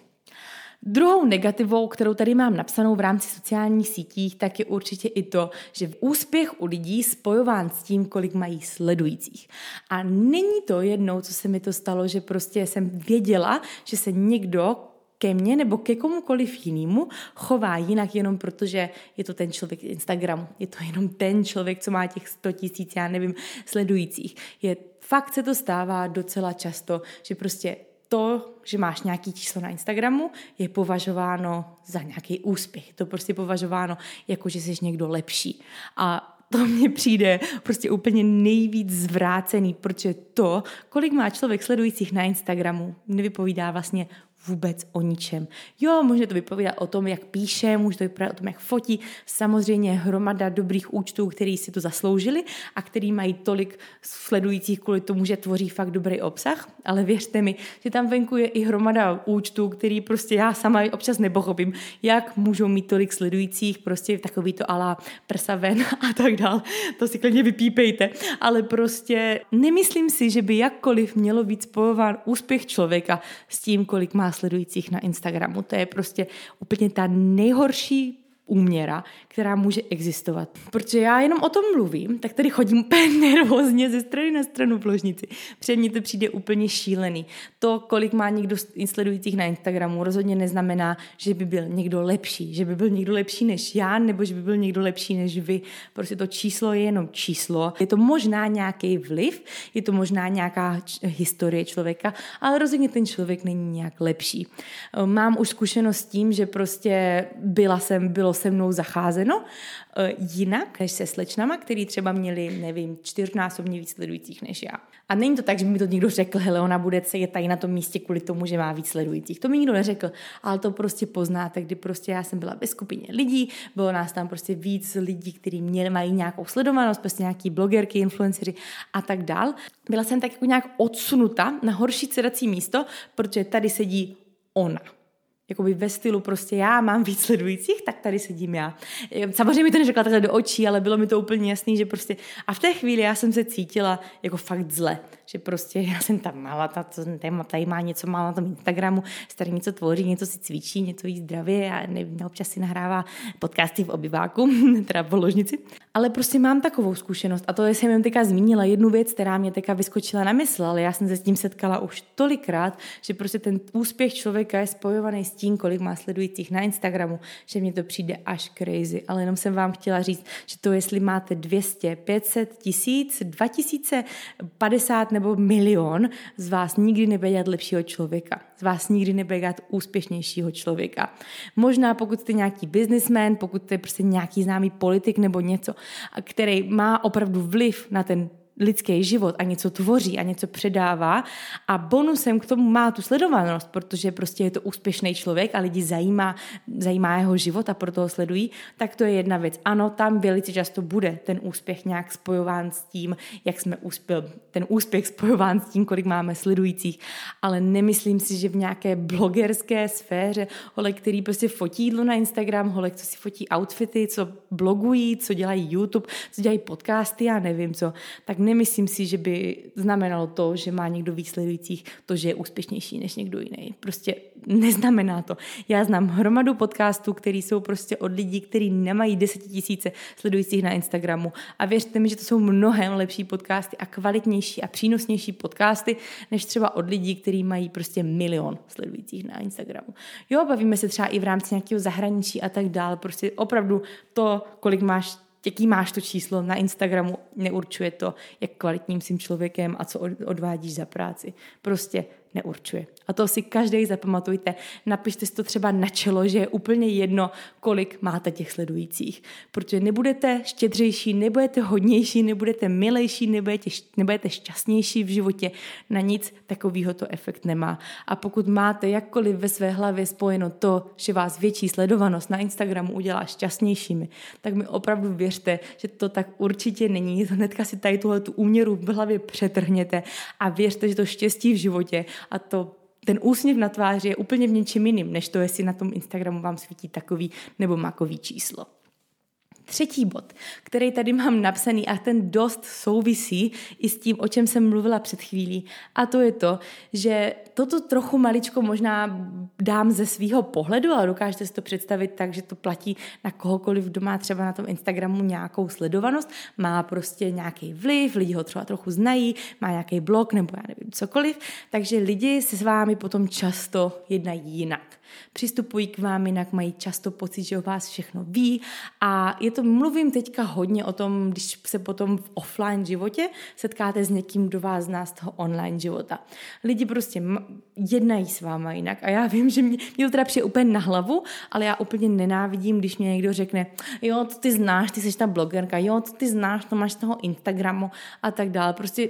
Druhou negativou, kterou tady mám napsanou v rámci sociálních sítích, tak je určitě i to, že úspěch u lidí spojován s tím, kolik mají sledujících. A není to jednou, co se mi to stalo, že prostě jsem věděla, že se někdo ke mně nebo ke komukoliv jinému chová jinak jenom protože je to ten člověk Instagramu. Je to jenom ten člověk, co má těch 100 tisíc, já nevím, sledujících. Je, fakt se to stává docela často, že prostě to, že máš nějaký číslo na Instagramu, je považováno za nějaký úspěch. To prostě považováno jako, že jsi někdo lepší. A to mně přijde prostě úplně nejvíc zvrácený, protože to, kolik má člověk sledujících na Instagramu, nevypovídá vlastně vůbec o ničem. Jo, může to vypovídat o tom, jak píše, může to vypovídat o tom, jak fotí. Samozřejmě hromada dobrých účtů, který si to zasloužili a který mají tolik sledujících kvůli tomu, že tvoří fakt dobrý obsah. Ale věřte mi, že tam venku je i hromada účtů, který prostě já sama občas nepochopím, jak můžou mít tolik sledujících, prostě takový to ala prsa ven <laughs> a tak dál. To si klidně vypípejte. Ale prostě nemyslím si, že by jakkoliv mělo být spojován úspěch člověka s tím, kolik má sledujících na Instagramu. To je prostě úplně ta nejhorší úměra, která může existovat. Protože já jenom o tom mluvím, tak tady chodím <laughs> úplně nervózně ze strany na stranu v ložnici. Před mně to přijde úplně šílený. To, kolik má někdo sledujících na Instagramu, rozhodně neznamená, že by byl někdo lepší, že by byl někdo lepší než já, nebo že by byl někdo lepší než vy. Prostě to číslo je jenom číslo. Je to možná nějaký vliv, je to možná nějaká historie člověka, ale rozhodně ten člověk není nějak lepší. Mám už zkušenost s tím, že prostě byla jsem, bylo se mnou zacházeno eh, jinak než se slečnama, který třeba měli, nevím, čtyřnásobně víc sledujících než já. A není to tak, že mi to někdo řekl, hele, ona bude se je tady na tom místě kvůli tomu, že má víc sledujících. To mi nikdo neřekl, ale to prostě poznáte, kdy prostě já jsem byla ve skupině lidí, bylo nás tam prostě víc lidí, kteří mají nějakou sledovanost, prostě nějaký blogerky, influenceři a tak dál. Byla jsem tak jako nějak odsunuta na horší sedací místo, protože tady sedí ona jakoby ve stylu prostě já mám víc sledujících, tak tady sedím já. Samozřejmě mi to neřekla takhle do očí, ale bylo mi to úplně jasný, že prostě a v té chvíli já jsem se cítila jako fakt zle že prostě <laughs> já jsem tam mala, ta, co, tady má něco má na tom Instagramu, starý něco tvoří, něco si cvičí, něco jí zdravě a nevím, občas si nahrává podcasty v obyváku, <laughs> teda v ložnici. Ale prostě mám takovou zkušenost a to jsem jen teďka zmínila jednu věc, která mě teďka vyskočila na mysl, ale já jsem se s tím setkala už tolikrát, že prostě ten úspěch člověka je spojovaný s tím, kolik má sledujících na Instagramu, že mě to přijde až crazy. Ale jenom jsem vám chtěla říct, že to jestli máte 200, 500, tisíc, 2000, 50 nebo milion, z vás nikdy nebude dělat lepšího člověka. Z vás nikdy nebude dělat úspěšnějšího člověka. Možná pokud jste nějaký businessman, pokud jste prostě nějaký známý politik nebo něco, který má opravdu vliv na ten lidský život a něco tvoří a něco předává. A bonusem k tomu má tu sledovanost, protože prostě je to úspěšný člověk a lidi zajímá, zajímá jeho život a proto ho sledují, tak to je jedna věc. Ano, tam velice často bude ten úspěch nějak spojován s tím, jak jsme uspěl, ten úspěch spojován s tím, kolik máme sledujících, ale nemyslím si, že v nějaké blogerské sféře, holek, který prostě fotí jídlo na Instagram, holek, co si fotí outfity, co blogují, co dělají YouTube, co dělají podcasty, já nevím co, tak nemyslím si, že by znamenalo to, že má někdo víc sledujících, to, že je úspěšnější než někdo jiný. Prostě neznamená to. Já znám hromadu podcastů, které jsou prostě od lidí, kteří nemají tisíce sledujících na Instagramu. A věřte mi, že to jsou mnohem lepší podcasty a kvalitnější a přínosnější podcasty, než třeba od lidí, kteří mají prostě milion sledujících na Instagramu. Jo, bavíme se třeba i v rámci nějakého zahraničí a tak dále. Prostě opravdu to, kolik máš jaký máš to číslo na Instagramu, neurčuje to, jak kvalitním jsi člověkem a co odvádíš za práci. Prostě neurčuje. A to si každý zapamatujte. Napište si to třeba na čelo, že je úplně jedno, kolik máte těch sledujících. Protože nebudete štědřejší, nebudete hodnější, nebudete milejší, nebudete, nebudete šťastnější v životě. Na nic takového to efekt nemá. A pokud máte jakkoliv ve své hlavě spojeno to, že vás větší sledovanost na Instagramu udělá šťastnějšími, tak mi opravdu věřte, že to tak určitě není. Hnedka si tady tuhle tu úměru v hlavě přetrhněte a věřte, že to štěstí v životě a to ten úsměv na tváři je úplně v něčem jiným, než to, jestli na tom Instagramu vám svítí takový nebo makový číslo. Třetí bod, který tady mám napsaný a ten dost souvisí i s tím, o čem jsem mluvila před chvílí. A to je to, že toto trochu maličko možná dám ze svého pohledu, ale dokážete si to představit tak, že to platí na kohokoliv, kdo má třeba na tom Instagramu nějakou sledovanost, má prostě nějaký vliv, lidi ho třeba trochu znají, má nějaký blog nebo já nevím cokoliv, takže lidi se s vámi potom často jednají jinak přistupují k vám jinak, mají často pocit, že o vás všechno ví a je to, mluvím teďka hodně o tom, když se potom v offline životě setkáte s někým, kdo vás zná z toho online života. Lidi prostě jednají s váma jinak a já vím, že mě, mě to teda přijde úplně na hlavu, ale já úplně nenávidím, když mě někdo řekne, jo, to ty znáš, ty jsi ta blogerka, jo, to ty znáš, to máš z toho Instagramu a tak dále. Prostě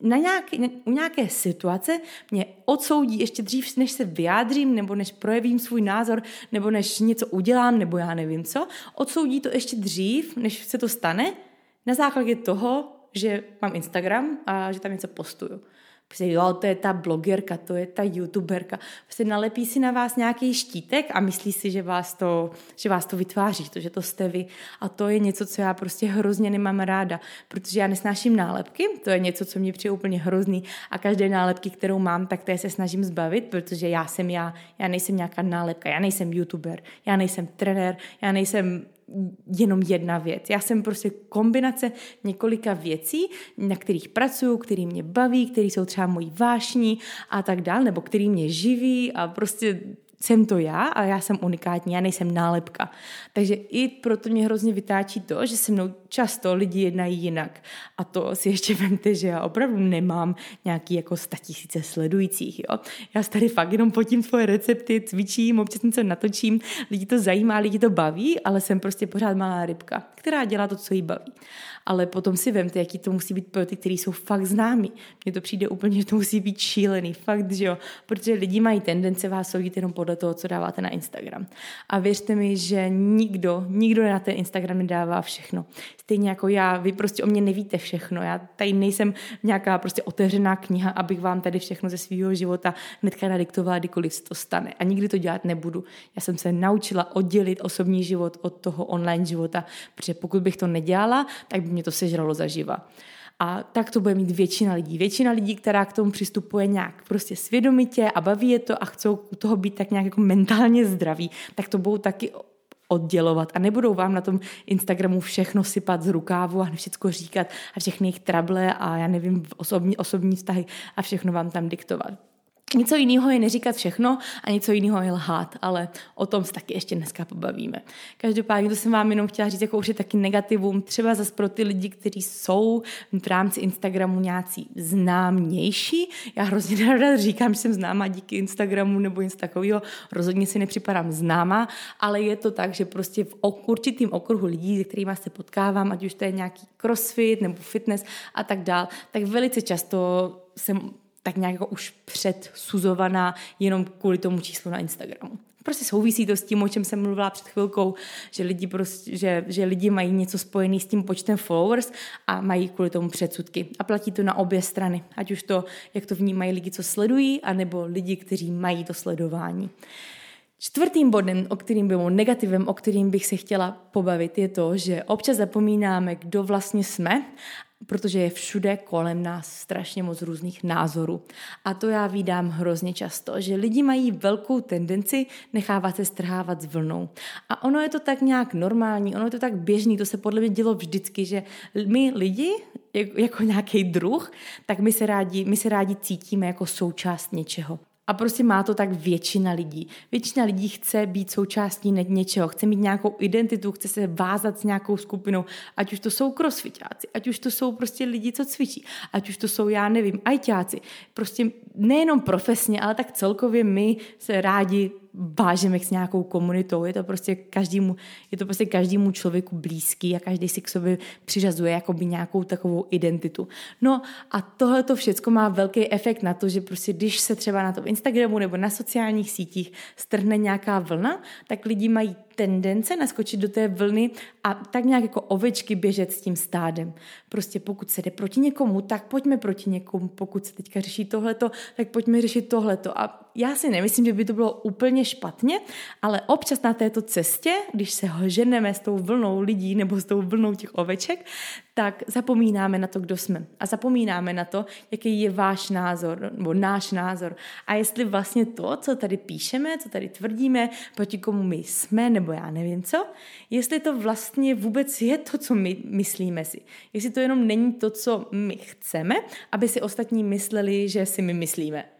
na nějaký, u nějaké situace mě odsoudí ještě dřív, než se vyjádřím nebo než projevím svůj názor, nebo než něco udělám, nebo já nevím co. Odsoudí to ještě dřív, než se to stane, na základě toho, že mám Instagram a že tam něco postuju. Prostě jo, to je ta blogerka, to je ta youtuberka. Prostě nalepí si na vás nějaký štítek a myslí si, že vás to, že vás to vytváří, to, že to jste vy. A to je něco, co já prostě hrozně nemám ráda, protože já nesnáším nálepky, to je něco, co mě přijde úplně hrozný a každé nálepky, kterou mám, tak té se snažím zbavit, protože já jsem já, já nejsem nějaká nálepka, já nejsem youtuber, já nejsem trenér, já nejsem jenom jedna věc. Já jsem prostě kombinace několika věcí, na kterých pracuju, který mě baví, které jsou třeba mojí vášní a tak dále, nebo který mě živí a prostě jsem to já a já jsem unikátní, já nejsem nálepka. Takže i proto mě hrozně vytáčí to, že se mnou často lidi jednají jinak. A to si ještě <laughs> vemte, že já opravdu nemám nějaký jako statisíce sledujících. Jo? Já tady fakt jenom potím svoje recepty, cvičím, občas něco natočím, lidi to zajímá, lidi to baví, ale jsem prostě pořád malá rybka, která dělá to, co jí baví ale potom si vemte, jaký to musí být pro ty, kteří jsou fakt známí. Mně to přijde úplně, že to musí být šílený, fakt, že jo, protože lidi mají tendence vás soudit jenom podle toho, co dáváte na Instagram. A věřte mi, že nikdo, nikdo na ten Instagram nedává všechno. Stejně jako já, vy prostě o mě nevíte všechno. Já tady nejsem nějaká prostě otevřená kniha, abych vám tady všechno ze svého života hnedka nadiktovala, kdykoliv se to stane. A nikdy to dělat nebudu. Já jsem se naučila oddělit osobní život od toho online života, protože pokud bych to nedělala, tak mě to sežralo zaživa. A tak to bude mít většina lidí. Většina lidí, která k tomu přistupuje nějak prostě svědomitě a baví je to a chcou u toho být tak nějak jako mentálně zdraví, tak to budou taky oddělovat a nebudou vám na tom Instagramu všechno sypat z rukávu a všechno říkat a všechny jejich trable a já nevím, osobní, osobní vztahy a všechno vám tam diktovat. Něco jiného je neříkat všechno a něco jiného je lhát, ale o tom se taky ještě dneska pobavíme. Každopádně to jsem vám jenom chtěla říct jako už je taky negativum, třeba zase pro ty lidi, kteří jsou v rámci Instagramu nějací známější. Já hrozně ráda říkám, že jsem známá díky Instagramu nebo něco takového, rozhodně si nepřipadám známa, ale je to tak, že prostě v určitým okruhu lidí, se kterými se potkávám, ať už to je nějaký crossfit nebo fitness a tak dál, tak velice často jsem tak nějak jako už předsuzovaná jenom kvůli tomu číslu na Instagramu. Prostě souvisí to s tím, o čem jsem mluvila před chvilkou, že lidi, prostě, že, že lidi mají něco spojené s tím počtem followers a mají kvůli tomu předsudky. A platí to na obě strany. Ať už to, jak to vnímají lidi, co sledují, anebo lidi, kteří mají to sledování. Čtvrtým bodem, o kterým byl negativem, o kterým bych se chtěla pobavit, je to, že občas zapomínáme, kdo vlastně jsme protože je všude kolem nás strašně moc různých názorů. A to já vídám hrozně často, že lidi mají velkou tendenci nechávat se strhávat s vlnou. A ono je to tak nějak normální, ono je to tak běžný, to se podle mě dělo vždycky, že my lidi, jako nějaký druh, tak my se rádi, my se rádi cítíme jako součást něčeho. A prostě má to tak většina lidí. Většina lidí chce být součástí něčeho, chce mít nějakou identitu, chce se vázat s nějakou skupinou, ať už to jsou crossfitáci, ať už to jsou prostě lidi, co cvičí, ať už to jsou, já nevím, ajťáci. Prostě nejenom profesně, ale tak celkově my se rádi vážeme s nějakou komunitou. Je to prostě každému, je to prostě každému člověku blízký a každý si k sobě přiřazuje jakoby nějakou takovou identitu. No a tohle to všechno má velký efekt na to, že prostě když se třeba na tom Instagramu nebo na sociálních sítích strhne nějaká vlna, tak lidi mají tendence naskočit do té vlny a tak nějak jako ovečky běžet s tím stádem. Prostě pokud se jde proti někomu, tak pojďme proti někomu. Pokud se teďka řeší tohleto, tak pojďme řešit tohleto. A já si nemyslím, že by to bylo úplně špatně, ale občas na této cestě, když se ženeme s tou vlnou lidí nebo s tou vlnou těch oveček, tak zapomínáme na to, kdo jsme. A zapomínáme na to, jaký je váš názor, nebo náš názor. A jestli vlastně to, co tady píšeme, co tady tvrdíme, proti komu my jsme, nebo já nevím co, jestli to vlastně vůbec je to, co my myslíme si. Jestli to jenom není to, co my chceme, aby si ostatní mysleli, že si my myslíme.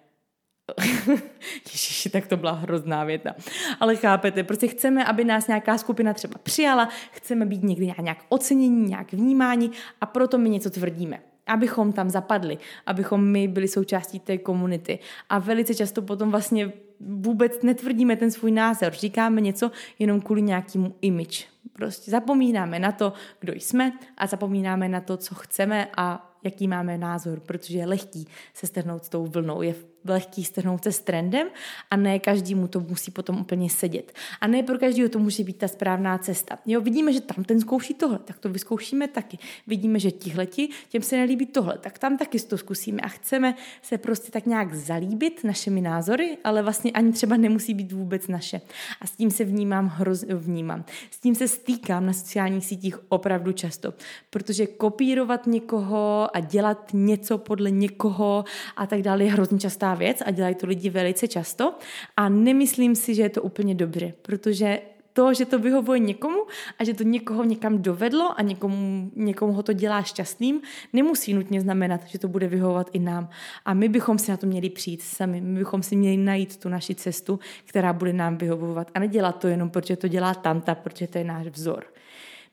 <laughs> Ježiši, tak to byla hrozná věta. Ale chápete, prostě chceme, aby nás nějaká skupina třeba přijala, chceme být někdy nějak ocenění, nějak vnímání a proto my něco tvrdíme abychom tam zapadli, abychom my byli součástí té komunity. A velice často potom vlastně vůbec netvrdíme ten svůj názor, říkáme něco jenom kvůli nějakému image. Prostě zapomínáme na to, kdo jsme a zapomínáme na to, co chceme a jaký máme názor, protože je lehký se strhnout s tou vlnou, je lehký strhnout se s trendem a ne každý mu to musí potom úplně sedět. A ne pro každého to může být ta správná cesta. Jo, vidíme, že tam ten zkouší tohle, tak to vyzkoušíme taky. Vidíme, že tihleti, těm se nelíbí tohle, tak tam taky to zkusíme a chceme se prostě tak nějak zalíbit našimi názory, ale vlastně ani třeba nemusí být vůbec naše. A s tím se vnímám hrozně vnímám. S tím se stýkám na sociálních sítích opravdu často, protože kopírovat někoho a dělat něco podle někoho a tak dále je hrozně častá věc a dělají to lidi velice často a nemyslím si, že je to úplně dobře, protože to, že to vyhovuje někomu a že to někoho někam dovedlo a někomu, někomu ho to dělá šťastným, nemusí nutně znamenat, že to bude vyhovovat i nám. A my bychom si na to měli přijít sami, my bychom si měli najít tu naši cestu, která bude nám vyhovovat a nedělat to jenom, protože to dělá tanta, protože to je náš vzor.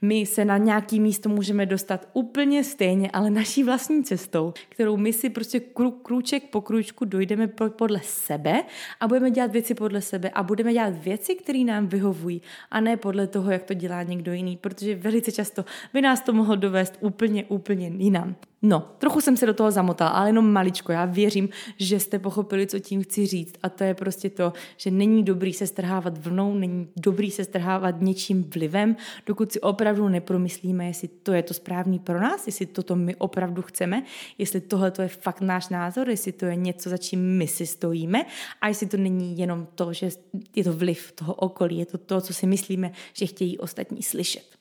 My se na nějaký místo můžeme dostat úplně stejně, ale naší vlastní cestou, kterou my si prostě krůček po krůčku dojdeme podle sebe a budeme dělat věci podle sebe a budeme dělat věci, které nám vyhovují a ne podle toho, jak to dělá někdo jiný, protože velice často by nás to mohlo dovést úplně, úplně jinam. No, trochu jsem se do toho zamotala, ale jenom maličko. Já věřím, že jste pochopili, co tím chci říct. A to je prostě to, že není dobrý se strhávat vlnou, není dobrý se strhávat něčím vlivem, dokud si opravdu nepromyslíme, jestli to je to správný pro nás, jestli toto my opravdu chceme, jestli tohle to je fakt náš názor, jestli to je něco, za čím my si stojíme a jestli to není jenom to, že je to vliv toho okolí, je to to, co si myslíme, že chtějí ostatní slyšet.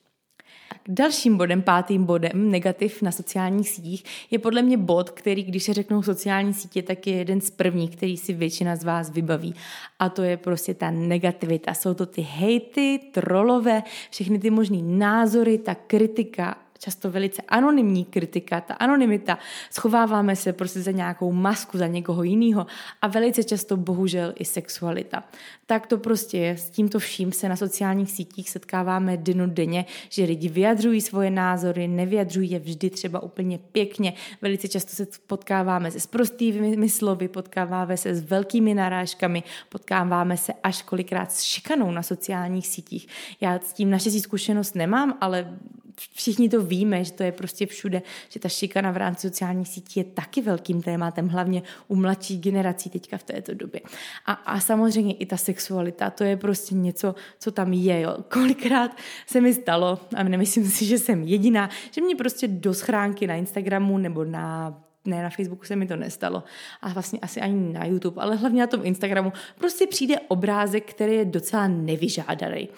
Dalším bodem, pátým bodem, negativ na sociálních sítích, je podle mě bod, který, když se řeknou sociální sítě, tak je jeden z prvních, který si většina z vás vybaví. A to je prostě ta negativita. Jsou to ty hejty, trolové, všechny ty možný názory, ta kritika často velice anonymní kritika, ta anonymita, schováváme se prostě za nějakou masku, za někoho jiného a velice často bohužel i sexualita. Tak to prostě je, s tímto vším se na sociálních sítích setkáváme denně, že lidi vyjadřují svoje názory, nevyjadřují je vždy třeba úplně pěkně, velice často se potkáváme se s prostými slovy, potkáváme se s velkými narážkami, potkáváme se až kolikrát s šikanou na sociálních sítích. Já s tím naše zkušenost nemám, ale všichni to víme, že to je prostě všude, že ta šikana v rámci sociálních sítí je taky velkým tématem, hlavně u mladší generací teďka v této době. A, a samozřejmě i ta sexualita, to je prostě něco, co tam je. Jo. Kolikrát se mi stalo, a nemyslím si, že jsem jediná, že mě prostě do schránky na Instagramu nebo na ne, na Facebooku se mi to nestalo a vlastně asi ani na YouTube, ale hlavně na tom Instagramu prostě přijde obrázek, který je docela nevyžádaný.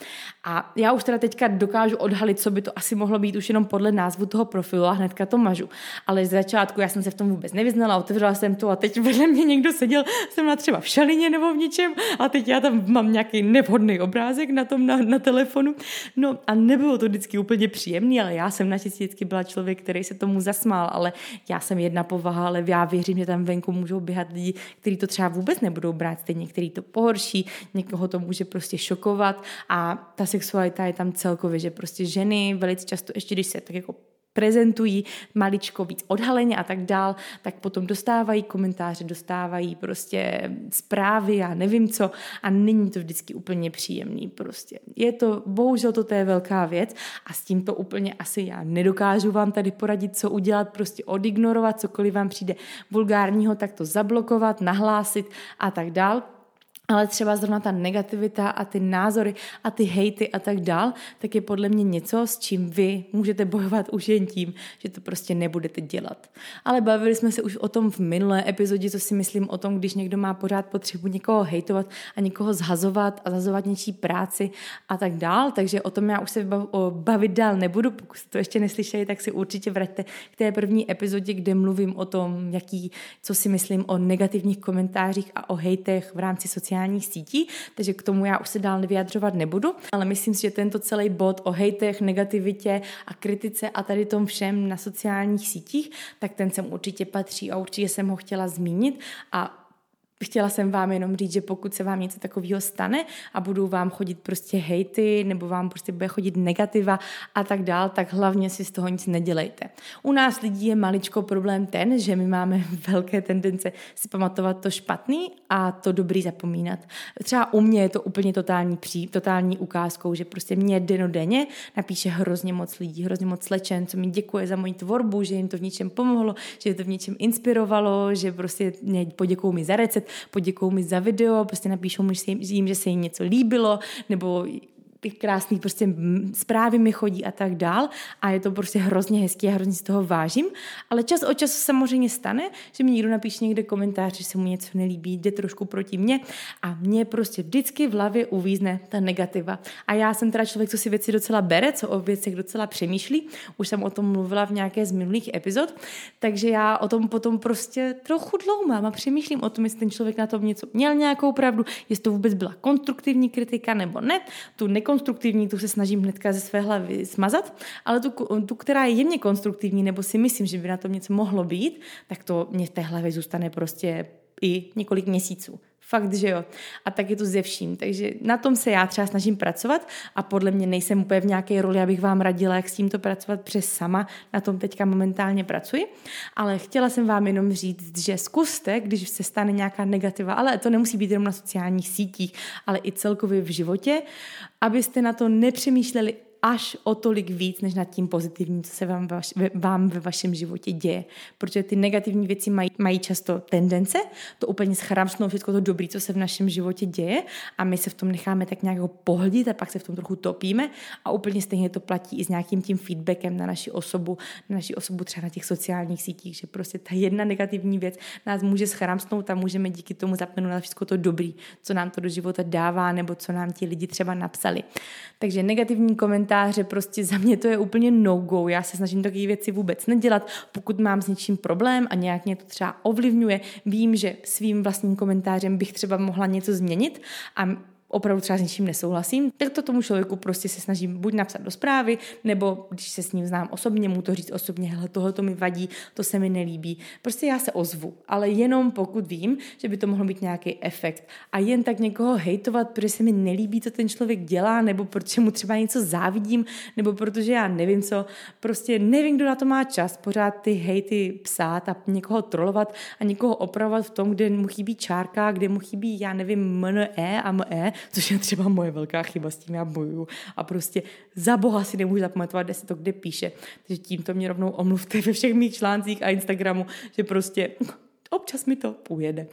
A já už teda teďka dokážu odhalit, co by to asi mohlo být už jenom podle názvu toho profilu a hnedka to mažu. Ale z začátku já jsem se v tom vůbec nevyznala, otevřela jsem to a teď vedle mě někdo seděl, jsem na třeba v šalině nebo v něčem a teď já tam mám nějaký nevhodný obrázek na tom na, na telefonu. No a nebylo to vždycky úplně příjemný, ale já jsem naštěstí vždycky byla člověk, který se tomu zasmál, ale já jsem jedna po povaha, ale já věřím, že tam venku můžou běhat lidi, kteří to třeba vůbec nebudou brát stejně, který to pohorší, někoho to může prostě šokovat a ta sexualita je tam celkově, že prostě ženy velice často, ještě když se tak jako prezentují maličko víc odhaleně a tak dál, tak potom dostávají komentáře, dostávají prostě zprávy, já nevím co a není to vždycky úplně příjemný prostě. Je to, bohužel to je velká věc a s tím to úplně asi já nedokážu vám tady poradit, co udělat, prostě odignorovat, cokoliv vám přijde vulgárního, tak to zablokovat, nahlásit a tak dál ale třeba zrovna ta negativita a ty názory a ty hejty a tak dál, tak je podle mě něco, s čím vy můžete bojovat už jen tím, že to prostě nebudete dělat. Ale bavili jsme se už o tom v minulé epizodě, co si myslím o tom, když někdo má pořád potřebu někoho hejtovat a někoho zhazovat a zazovat něčí práci a tak dál, takže o tom já už se bavit dál nebudu, pokud to ještě neslyšeli, tak si určitě vraťte k té první epizodě, kde mluvím o tom, jaký, co si myslím o negativních komentářích a o hejtech v rámci sociální sociálních sítí, takže k tomu já už se dál nevyjadřovat nebudu, ale myslím si, že tento celý bod o hejtech, negativitě a kritice a tady tom všem na sociálních sítích, tak ten sem určitě patří a určitě jsem ho chtěla zmínit. A Chtěla jsem vám jenom říct, že pokud se vám něco takového stane a budou vám chodit prostě hejty nebo vám prostě bude chodit negativa a tak dál, tak hlavně si z toho nic nedělejte. U nás lidí je maličko problém ten, že my máme <laughs> velké tendence si pamatovat to špatný a to dobrý zapomínat. Třeba u mě je to úplně totální, pří, totální ukázkou, že prostě mě denodenně napíše hrozně moc lidí, hrozně moc slečen, co mi děkuje za moji tvorbu, že jim to v něčem pomohlo, že to v něčem inspirovalo, že prostě mě poděkují mi za recept poděkují mi za video, prostě napíšou mi jim, že se jim něco líbilo, nebo ty krásné prostě zprávy mi chodí a tak dál. A je to prostě hrozně hezký a hrozně z toho vážím, ale čas od času samozřejmě stane, že mi někdo napíše někde komentář, že se mu něco nelíbí, jde trošku proti mně. A mě prostě vždycky v hlavě uvízne ta negativa. A já jsem teda člověk, co si věci docela bere, co o věcech docela přemýšlí, už jsem o tom mluvila v nějaké z minulých epizod, takže já o tom potom prostě trochu mám a přemýšlím o tom, jestli ten člověk na tom něco měl nějakou pravdu, jestli to vůbec byla konstruktivní kritika nebo ne. Tu nekonstruktivní, tu se snažím hnedka ze své hlavy smazat, ale tu, tu, která je jemně konstruktivní, nebo si myslím, že by na tom něco mohlo být, tak to mě v té hlavě zůstane prostě i několik měsíců. Fakt, že jo. A tak je to ze vším. Takže na tom se já třeba snažím pracovat a podle mě nejsem úplně v nějaké roli, abych vám radila, jak s tímto pracovat přes sama. Na tom teďka momentálně pracuji. Ale chtěla jsem vám jenom říct, že zkuste, když se stane nějaká negativa, ale to nemusí být jenom na sociálních sítích, ale i celkově v životě, abyste na to nepřemýšleli až o tolik víc, než nad tím pozitivním, co se vám, vaš, vám ve vašem životě děje. Protože ty negativní věci mají, mají často tendence to úplně schramstnout všechno to dobré, co se v našem životě děje a my se v tom necháme tak nějak pohltit a pak se v tom trochu topíme a úplně stejně to platí i s nějakým tím feedbackem na naši osobu, na naši osobu třeba na těch sociálních sítích, že prostě ta jedna negativní věc nás může schramstnout a můžeme díky tomu zapomenout na všechno to dobrý, co nám to do života dává nebo co nám ti lidi třeba napsali. Takže negativní komentář komentáře, prostě za mě to je úplně no-go. Já se snažím takové věci vůbec nedělat. Pokud mám s něčím problém a nějak mě to třeba ovlivňuje, vím, že svým vlastním komentářem bych třeba mohla něco změnit a opravdu třeba s něčím nesouhlasím, tak to tomu člověku prostě se snažím buď napsat do zprávy, nebo když se s ním znám osobně, mu to říct osobně, hele, tohle to mi vadí, to se mi nelíbí. Prostě já se ozvu, ale jenom pokud vím, že by to mohlo být nějaký efekt. A jen tak někoho hejtovat, protože se mi nelíbí, co ten člověk dělá, nebo protože mu třeba něco závidím, nebo protože já nevím co, prostě nevím, kdo na to má čas, pořád ty hejty psát a někoho trolovat a někoho opravovat v tom, kde mu chybí čárka, kde mu chybí, já nevím, mne a me, což je třeba moje velká chyba, s tím já bojuju a prostě za boha si nemůžu zapamatovat, kde se to kde píše. Takže tímto mě rovnou omluvte ve všech mých článcích a Instagramu, že prostě občas mi to půjede.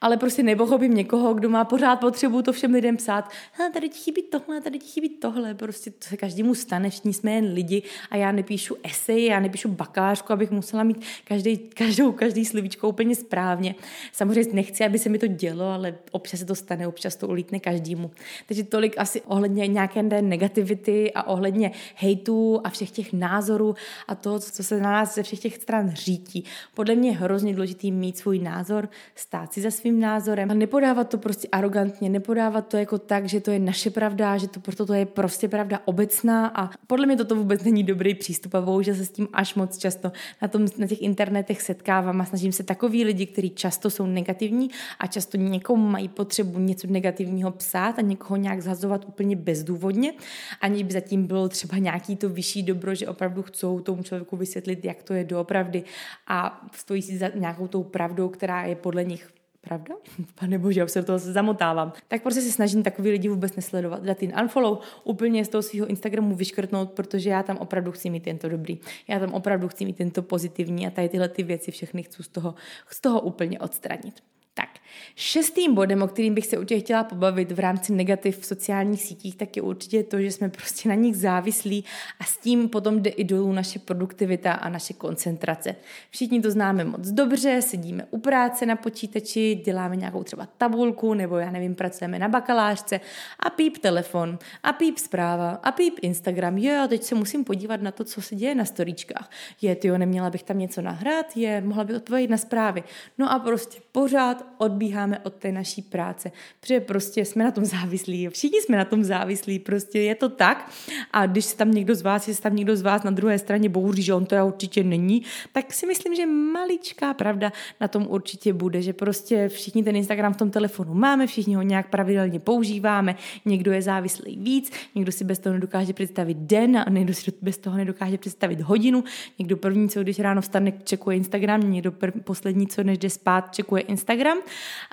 Ale prostě nepochopím někoho, kdo má pořád potřebu to všem lidem psát. Hele, tady ti chybí tohle, tady ti chybí tohle. Prostě to se každému stane, všichni jsme jen lidi a já nepíšu esej, já nepíšu bakářku, abych musela mít každý, každou, každý slovíčko úplně správně. Samozřejmě nechci, aby se mi to dělo, ale občas se to stane, občas to ulítne každému. Takže tolik asi ohledně nějaké negativity a ohledně hejtu a všech těch názorů a toho, co se na nás ze všech těch stran řítí. Podle mě je hrozně důležitý mít svůj názor, stát si za svým názorem a nepodávat to prostě arrogantně, nepodávat to jako tak, že to je naše pravda, že to proto to je prostě pravda obecná a podle mě toto vůbec není dobrý přístup a bohužel se s tím až moc často na, tom, na těch internetech setkávám a snažím se takový lidi, kteří často jsou negativní a často někomu mají potřebu něco negativního psát a někoho nějak zhazovat úplně bezdůvodně, aniž by zatím bylo třeba nějaký to vyšší dobro, že opravdu chcou tomu člověku vysvětlit, jak to je doopravdy a stojí si za nějakou tou pravdou, která je podle nich pravda? <laughs> Pane bože, já se do toho zamotávám. Tak prostě se snažím takový lidi vůbec nesledovat. Dát jim unfollow, úplně z toho svého Instagramu vyškrtnout, protože já tam opravdu chci mít tento dobrý. Já tam opravdu chci mít tento pozitivní a tady tyhle ty věci všechny chci z toho, z toho úplně odstranit. Tak, Šestým bodem, o kterým bych se určitě chtěla pobavit v rámci negativ v sociálních sítích, tak je určitě to, že jsme <laughs> prostě na nich závislí a s tím potom jde i dolů naše produktivita a naše koncentrace. Všichni to známe moc dobře, sedíme u práce na počítači, děláme nějakou třeba tabulku nebo já nevím, pracujeme na bakalářce a píp telefon a píp zpráva a píp Instagram. Jo, teď se musím podívat na to, co se děje na storíčkách. Je, ty neměla bych tam něco nahrát, je, mohla bych odpovědět na zprávy. No a prostě pořád odbíháme od té naší práce, protože prostě jsme na tom závislí, všichni jsme na tom závislí, prostě je to tak. A když se tam někdo z vás, jestli tam někdo z vás na druhé straně bouří, že on to já určitě není, tak si myslím, že maličká pravda na tom určitě bude, že prostě všichni ten Instagram v tom telefonu máme, všichni ho nějak pravidelně používáme, někdo je závislý víc, někdo si bez toho nedokáže představit den a někdo si bez toho nedokáže představit hodinu, někdo první, co když ráno vstane, čekuje Instagram, někdo prv, poslední, co než jde spát, čekuje Instagram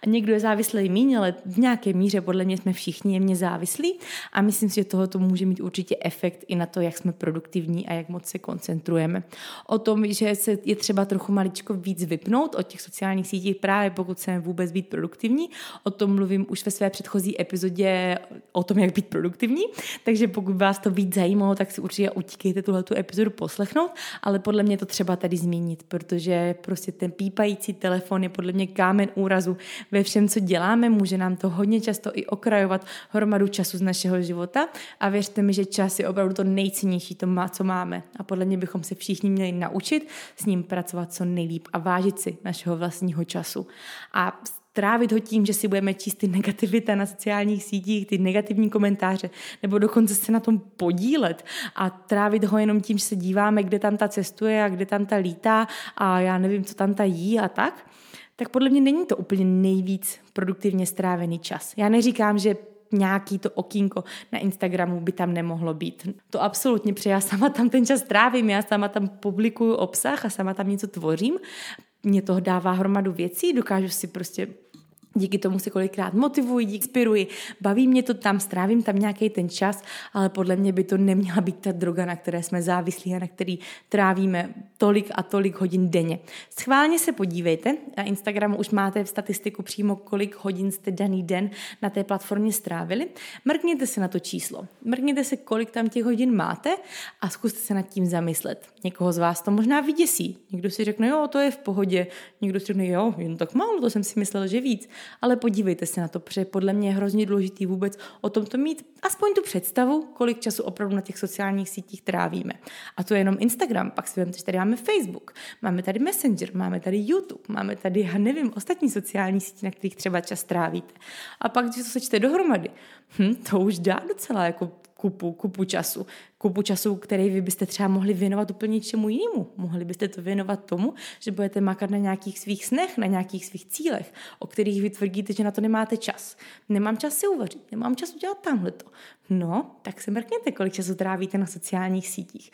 a někdo je závislý míň, ale v nějaké míře podle mě jsme všichni jemně závislí a myslím si, že tohoto může mít určitě efekt i na to, jak jsme produktivní a jak moc se koncentrujeme. O tom, že se je třeba trochu maličko víc vypnout od těch sociálních sítí právě pokud chceme vůbec být produktivní. O tom mluvím už ve své předchozí epizodě o tom, jak být produktivní, takže pokud vás to víc zajímalo, tak si určitě utíkejte tuhle epizodu poslechnout, ale podle mě to třeba tady zmínit, protože prostě ten pípající telefon je podle mě kámen úrazu ve všem, co děláme, může nám to hodně často i okrajovat hromadu času z našeho života a věřte mi, že čas je opravdu to nejcennější, to má, co máme. A podle mě bychom se všichni měli naučit s ním pracovat co nejlíp a vážit si našeho vlastního času. A trávit ho tím, že si budeme číst ty negativita na sociálních sítích, ty negativní komentáře, nebo dokonce se na tom podílet a trávit ho jenom tím, že se díváme, kde tam ta cestuje a kde tam ta lítá a já nevím, co tam ta jí a tak, tak podle mě není to úplně nejvíc produktivně strávený čas. Já neříkám, že nějaký to okýnko na Instagramu by tam nemohlo být. To absolutně, protože já sama tam ten čas trávím, já sama tam publikuju obsah a sama tam něco tvořím. Mě to dává hromadu věcí, dokážu si prostě Díky tomu se kolikrát motivuji, inspiruji, baví mě to tam, strávím tam nějaký ten čas, ale podle mě by to neměla být ta droga, na které jsme závislí a na který trávíme tolik a tolik hodin denně. Schválně se podívejte, na Instagramu už máte v statistiku přímo, kolik hodin jste daný den na té platformě strávili. Mrkněte se na to číslo, mrkněte se, kolik tam těch hodin máte a zkuste se nad tím zamyslet. Někoho z vás to možná vyděsí. Někdo si řekne, jo, to je v pohodě. Někdo si řekne, jo, jen tak málo, to jsem si myslel, že víc ale podívejte se na to, protože podle mě je hrozně důležitý vůbec o tomto mít aspoň tu představu, kolik času opravdu na těch sociálních sítích trávíme. A to je jenom Instagram, pak si vemte, že tady máme Facebook, máme tady Messenger, máme tady YouTube, máme tady, já nevím, ostatní sociální sítě, na kterých třeba čas trávíte. A pak, když to sečte dohromady, hm, to už dá docela jako kupu, kupu času. Kupu času, který vy byste třeba mohli věnovat úplně čemu jinému. Mohli byste to věnovat tomu, že budete makat na nějakých svých snech, na nějakých svých cílech, o kterých vy tvrdíte, že na to nemáte čas. Nemám čas si uvařit, nemám čas udělat tamhle to. No, tak se mrkněte, kolik času trávíte na sociálních sítích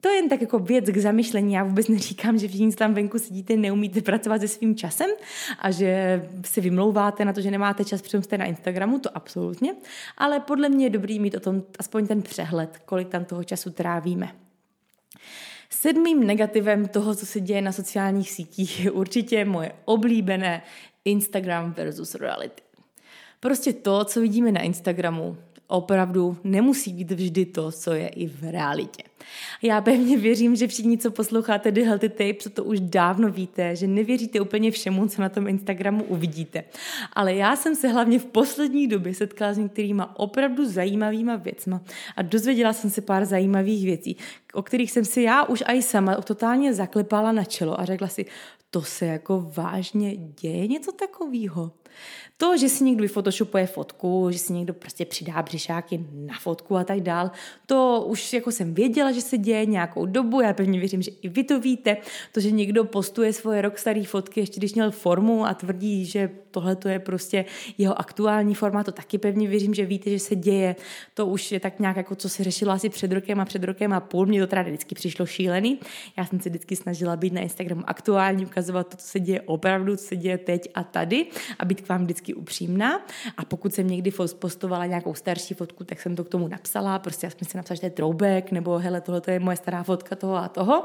to je jen tak jako věc k zamyšlení. Já vůbec neříkám, že všichni tam venku sedíte, neumíte pracovat se svým časem a že si vymlouváte na to, že nemáte čas, přitom jste na Instagramu, to absolutně. Ale podle mě je dobrý mít o tom aspoň ten přehled, kolik tam toho času trávíme. Sedmým negativem toho, co se děje na sociálních sítích, je určitě moje oblíbené Instagram versus reality. Prostě to, co vidíme na Instagramu, opravdu nemusí být vždy to, co je i v realitě. Já pevně věřím, že všichni, co posloucháte The Healthy Tapes, to už dávno víte, že nevěříte úplně všemu, co na tom Instagramu uvidíte. Ale já jsem se hlavně v poslední době setkala s některýma opravdu zajímavýma věcma a dozvěděla jsem se pár zajímavých věcí, o kterých jsem si já už i sama totálně zaklepala na čelo a řekla si, to se jako vážně děje něco takového. To, že si někdo vyfotoshopuje fotku, že si někdo prostě přidá břišáky na fotku a tak dál, to už jako jsem věděla, že se děje nějakou dobu, já pevně věřím, že i vy to víte. To, že někdo postuje svoje rok staré fotky, ještě když měl formu a tvrdí, že tohle to je prostě jeho aktuální forma, to taky pevně věřím, že víte, že se děje. To už je tak nějak jako, co se řešilo asi před rokem a před rokem a půl. Mně to teda vždycky přišlo šílený. Já jsem se vždycky snažila být na Instagramu aktuální, ukazovat to, co se děje opravdu, co se děje teď a tady a být k vám vždycky upřímná. A pokud jsem někdy postovala nějakou starší fotku, tak jsem to k tomu napsala, prostě já jsem si napsala, že to je throwback, nebo hele, tohle je moje stará fotka toho a toho.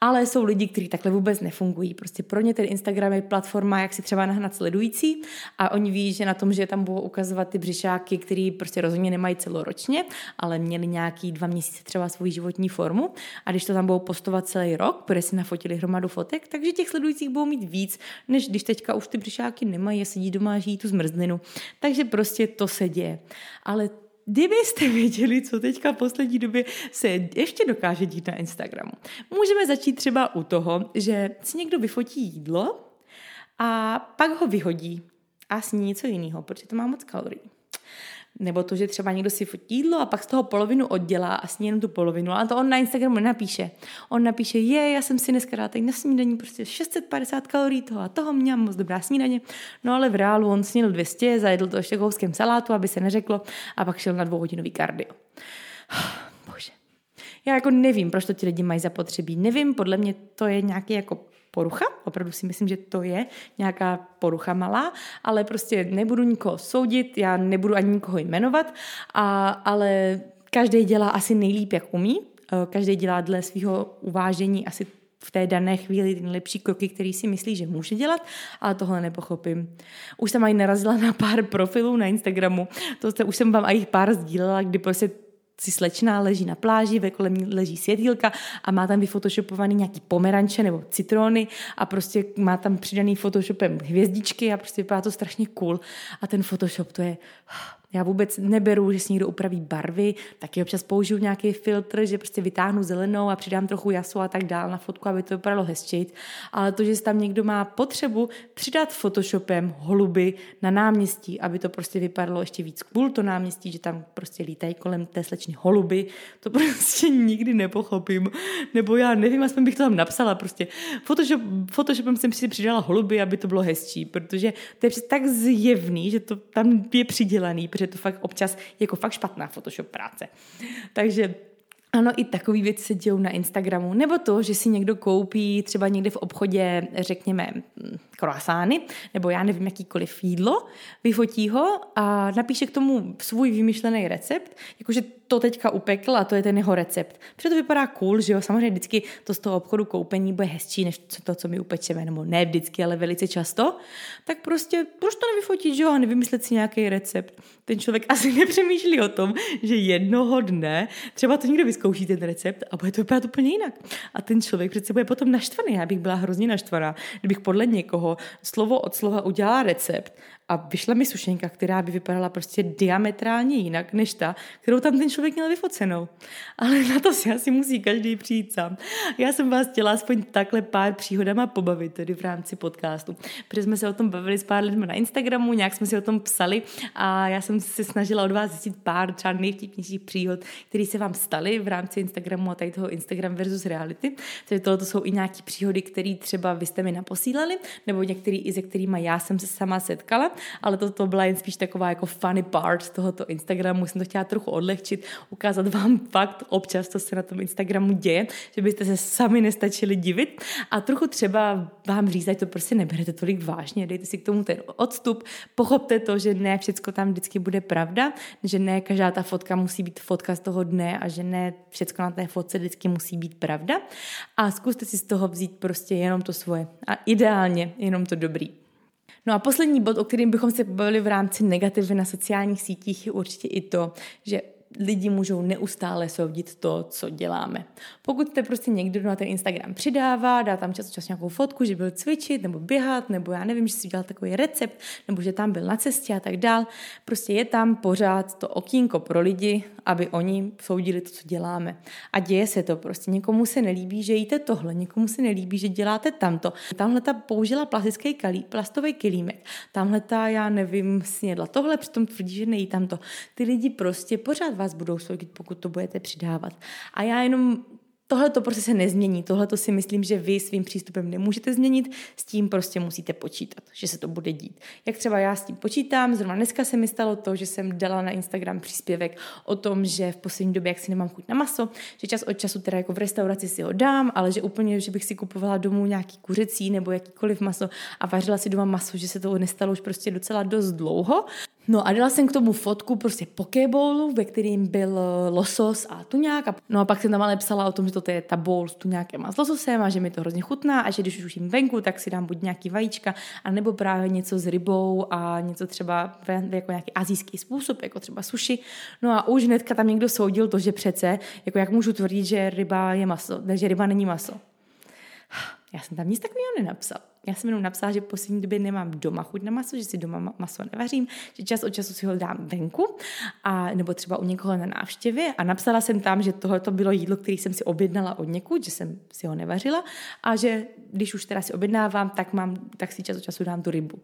Ale jsou lidi, kteří takhle vůbec nefungují. Prostě pro ně ten Instagram je platforma, jak si třeba nahnat sledující a oni ví, že na tom, že tam budou ukazovat ty břišáky, který prostě rozhodně nemají celoročně, ale měli nějaký dva měsíce třeba svou životní formu a když to tam budou postovat celý rok, protože si nafotili hromadu fotek, takže těch sledujících budou mít víc, než když teďka už ty břišáky nemají a sedí doma a žijí tu zmrzlinu. Takže prostě to se děje. Ale Kdybyste věděli, co teďka v poslední době se ještě dokáže dít na Instagramu. Můžeme začít třeba u toho, že si někdo vyfotí jídlo a pak ho vyhodí a sní něco jiného, protože to má moc kalorií. Nebo to, že třeba někdo si fotí jídlo a pak z toho polovinu oddělá a sní jenom tu polovinu. Ale to on na Instagramu nenapíše. On napíše, je, já jsem si dneska dala teď na snídaní prostě 650 kalorií toho a toho, měla moc dobrá snídaně. No ale v reálu on sněl 200, zajedl to ještě kouskem salátu, aby se neřeklo a pak šel na dvouhodinový kardio. <sighs> Bože. Já jako nevím, proč to ti lidi mají zapotřebí. Nevím, podle mě to je nějaký jako porucha, opravdu si myslím, že to je nějaká porucha malá, ale prostě nebudu nikoho soudit, já nebudu ani nikoho jmenovat, a, ale každý dělá asi nejlíp, jak umí, eh, každý dělá dle svého uvážení asi v té dané chvíli ty nejlepší kroky, který si myslí, že může dělat, ale tohle nepochopím. Už jsem aj narazila na pár <laughs> profilů na Instagramu, to jste, už jsem vám i pár sdílela, kdy prostě si slečná leží na pláži, ve kolem ní leží světýlka a má tam vyfotoshopovaný nějaký pomeranče nebo citrony a prostě má tam přidaný photoshopem hvězdičky a prostě vypadá to strašně cool. A ten photoshop to je já vůbec neberu, že si někdo upraví barvy, taky občas použiju nějaký filtr, že prostě vytáhnu zelenou a přidám trochu jasu a tak dál na fotku, aby to vypadalo hezčej. Ale to, že tam někdo má potřebu přidat Photoshopem holuby na náměstí, aby to prostě vypadalo ještě víc cool to náměstí, že tam prostě lítají kolem té slečny holuby, to prostě nikdy nepochopím. Nebo já nevím, aspoň bych to tam napsala prostě. Photoshop, Photoshopem jsem si přidala holuby, aby to bylo hezčí, protože to je tak zjevný, že to tam je přidělaný, protože to fakt občas jako fakt špatná Photoshop práce. Takže ano, i takové věci se dějou na Instagramu. Nebo to, že si někdo koupí třeba někde v obchodě, řekněme, kroasány, nebo já nevím, jakýkoliv jídlo, vyfotí ho a napíše k tomu svůj vymyšlený recept, jakože to teďka upekl a to je ten jeho recept. Protože to vypadá cool, že jo, samozřejmě vždycky to z toho obchodu koupení bude hezčí, než to, co my upečeme, nebo ne vždycky, ale velice často, tak prostě proč to nevyfotit, že jo, a nevymyslet si nějaký recept. Ten člověk asi <laughs> nepřemýšlí o tom, že jednoho dne třeba to někdo vyzkouší ten recept a bude to vypadat úplně jinak. A ten člověk přece bude potom naštvaný. Já bych byla hrozně naštvaná, kdybych podle někoho slovo od slova udělala recept a vyšla mi sušenka, která by vypadala prostě diametrálně jinak než ta, kterou tam ten člověk měl vyfocenou. Ale na to si asi musí každý přijít sám. Já jsem vás chtěla aspoň takhle pár příhodama pobavit, tedy v rámci podcastu, protože jsme se o tom bavili s pár lidmi na Instagramu, nějak jsme si o tom psali a já jsem se snažila od vás zjistit pár třeba nejvtipnějších příhod, které se vám staly v rámci Instagramu a tady toho Instagram versus reality. Takže tohle jsou i nějaké příhody, které třeba vy jste mi naposílali, nebo některé i se kterými já jsem se sama setkala ale to, to byla jen spíš taková jako funny part tohoto Instagramu. Jsem to chtěla trochu odlehčit, ukázat vám fakt občas, co se na tom Instagramu děje, že byste se sami nestačili divit. A trochu třeba vám říct, to prostě neberete tolik vážně, dejte si k tomu ten odstup, pochopte to, že ne všechno tam vždycky bude pravda, že ne každá ta fotka musí být fotka z toho dne a že ne všechno na té fotce vždycky musí být pravda. A zkuste si z toho vzít prostě jenom to svoje. A ideálně jenom to dobrý. No a poslední bod, o kterým bychom se pobavili v rámci negativy na sociálních sítích, je určitě i to, že lidi můžou neustále soudit to, co děláme. Pokud te prostě někdo na ten Instagram přidává, dá tam čas čas nějakou fotku, že byl cvičit nebo běhat, nebo já nevím, že si udělal takový recept, nebo že tam byl na cestě a tak dál, prostě je tam pořád to okýnko pro lidi, aby oni soudili to, co děláme. A děje se to prostě. Někomu se nelíbí, že jíte tohle, někomu se nelíbí, že děláte tamto. Tamhle ta použila plastický kalí, plastový kilímek. Tamhle ta, já nevím, snědla tohle, přitom tvrdí, že nejí tamto. Ty lidi prostě pořád vás budou soudit, pokud to budete přidávat. A já jenom Tohle to prostě se nezmění, tohle to si myslím, že vy svým přístupem nemůžete změnit, s tím prostě musíte počítat, že se to bude dít. Jak třeba já s tím počítám, zrovna dneska se mi stalo to, že jsem dala na Instagram příspěvek o tom, že v poslední době, jak si nemám chuť na maso, že čas od času teda jako v restauraci si ho dám, ale že úplně, že bych si kupovala domů nějaký kuřecí nebo jakýkoliv maso a vařila si doma maso, že se to nestalo už prostě docela dost dlouho. No a dala jsem k tomu fotku prostě pokebowlu, ve kterým byl eh, losos a tuňák. No a pak jsem tam ale psala o tom, že to je ta bowl s tuňákem a s lososem a že mi to hrozně chutná a že když už jim venku, tak si dám buď nějaký vajíčka, anebo právě něco s rybou a něco třeba jako nějaký azijský způsob, jako třeba sushi. No a už hnedka tam někdo soudil to, že přece, jako jak můžu tvrdit, že ryba je maso, že ryba není maso. <sighs> Já jsem tam nic takového nenapsal. Já jsem jenom napsala, že v poslední době nemám doma chuť na maso, že si doma maso nevařím, že čas od času si ho dám venku, a, nebo třeba u někoho na návštěvě a napsala jsem tam, že tohle to bylo jídlo, které jsem si objednala od někud, že jsem si ho nevařila a že když už teda si objednávám, tak, mám, tak si čas od času dám tu rybu.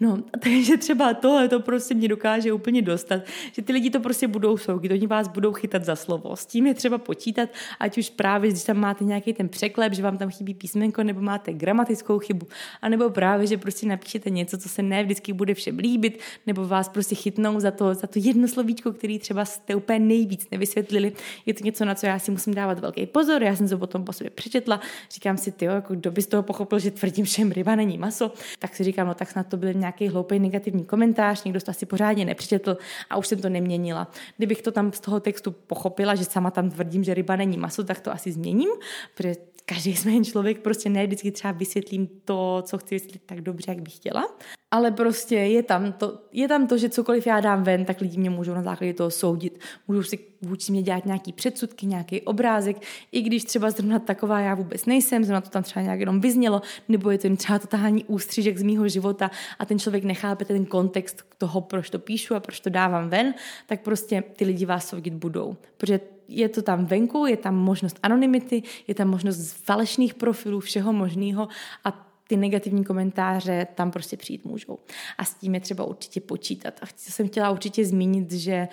No, <laughs> takže třeba tohle to prostě mě dokáže úplně dostat, že ty lidi to prostě budou soudit, oni vás budou chytat za slovo. S tím je třeba počítat, ať už právě, když tam máte nějaký ten překlep, že vám tam chybí písmenko, nebo máte gramatickou chybu, a nebo právě, že prostě napíšete něco, co se ne vždycky bude všem líbit, nebo vás prostě chytnou za to, za to jedno slovíčko, který třeba jste úplně nejvíc nevysvětlili. Je to něco, na co já si musím dávat velký pozor. Já jsem to potom po sobě přečetla, říkám si, ty, jako kdo by z toho pochopil, že tvrdím všem ryba není maso, tak si říkám, no tak snad to byl nějaký hloupý negativní komentář, někdo to asi pořádně nepřečetl a už jsem to neměnila. Kdybych to tam z toho textu pochopila, že sama tam tvrdím, že ryba není maso, tak to asi změním, protože každý jsme jen člověk, prostě ne vždycky třeba vysvětlím to, co chci vysvětlit tak dobře, jak bych chtěla. Ale prostě je tam, to, je tam to, že cokoliv já dám ven, tak lidi mě můžou na základě toho soudit. Můžou si vůči mě dělat nějaký předsudky, nějaký obrázek, i když třeba zrovna taková já vůbec nejsem, zrovna to tam třeba nějak jenom vyznělo, nebo je to jen třeba totální ústřižek z mýho života a ten člověk nechápe ten kontext toho, proč to píšu a proč to dávám ven, tak prostě ty lidi vás soudit budou. Protože je to tam venku, je tam možnost anonymity, je tam možnost falešných profilů, všeho možného a ty negativní komentáře tam prostě přijít můžou. A s tím je třeba určitě počítat. A jsem chtěla určitě zmínit, že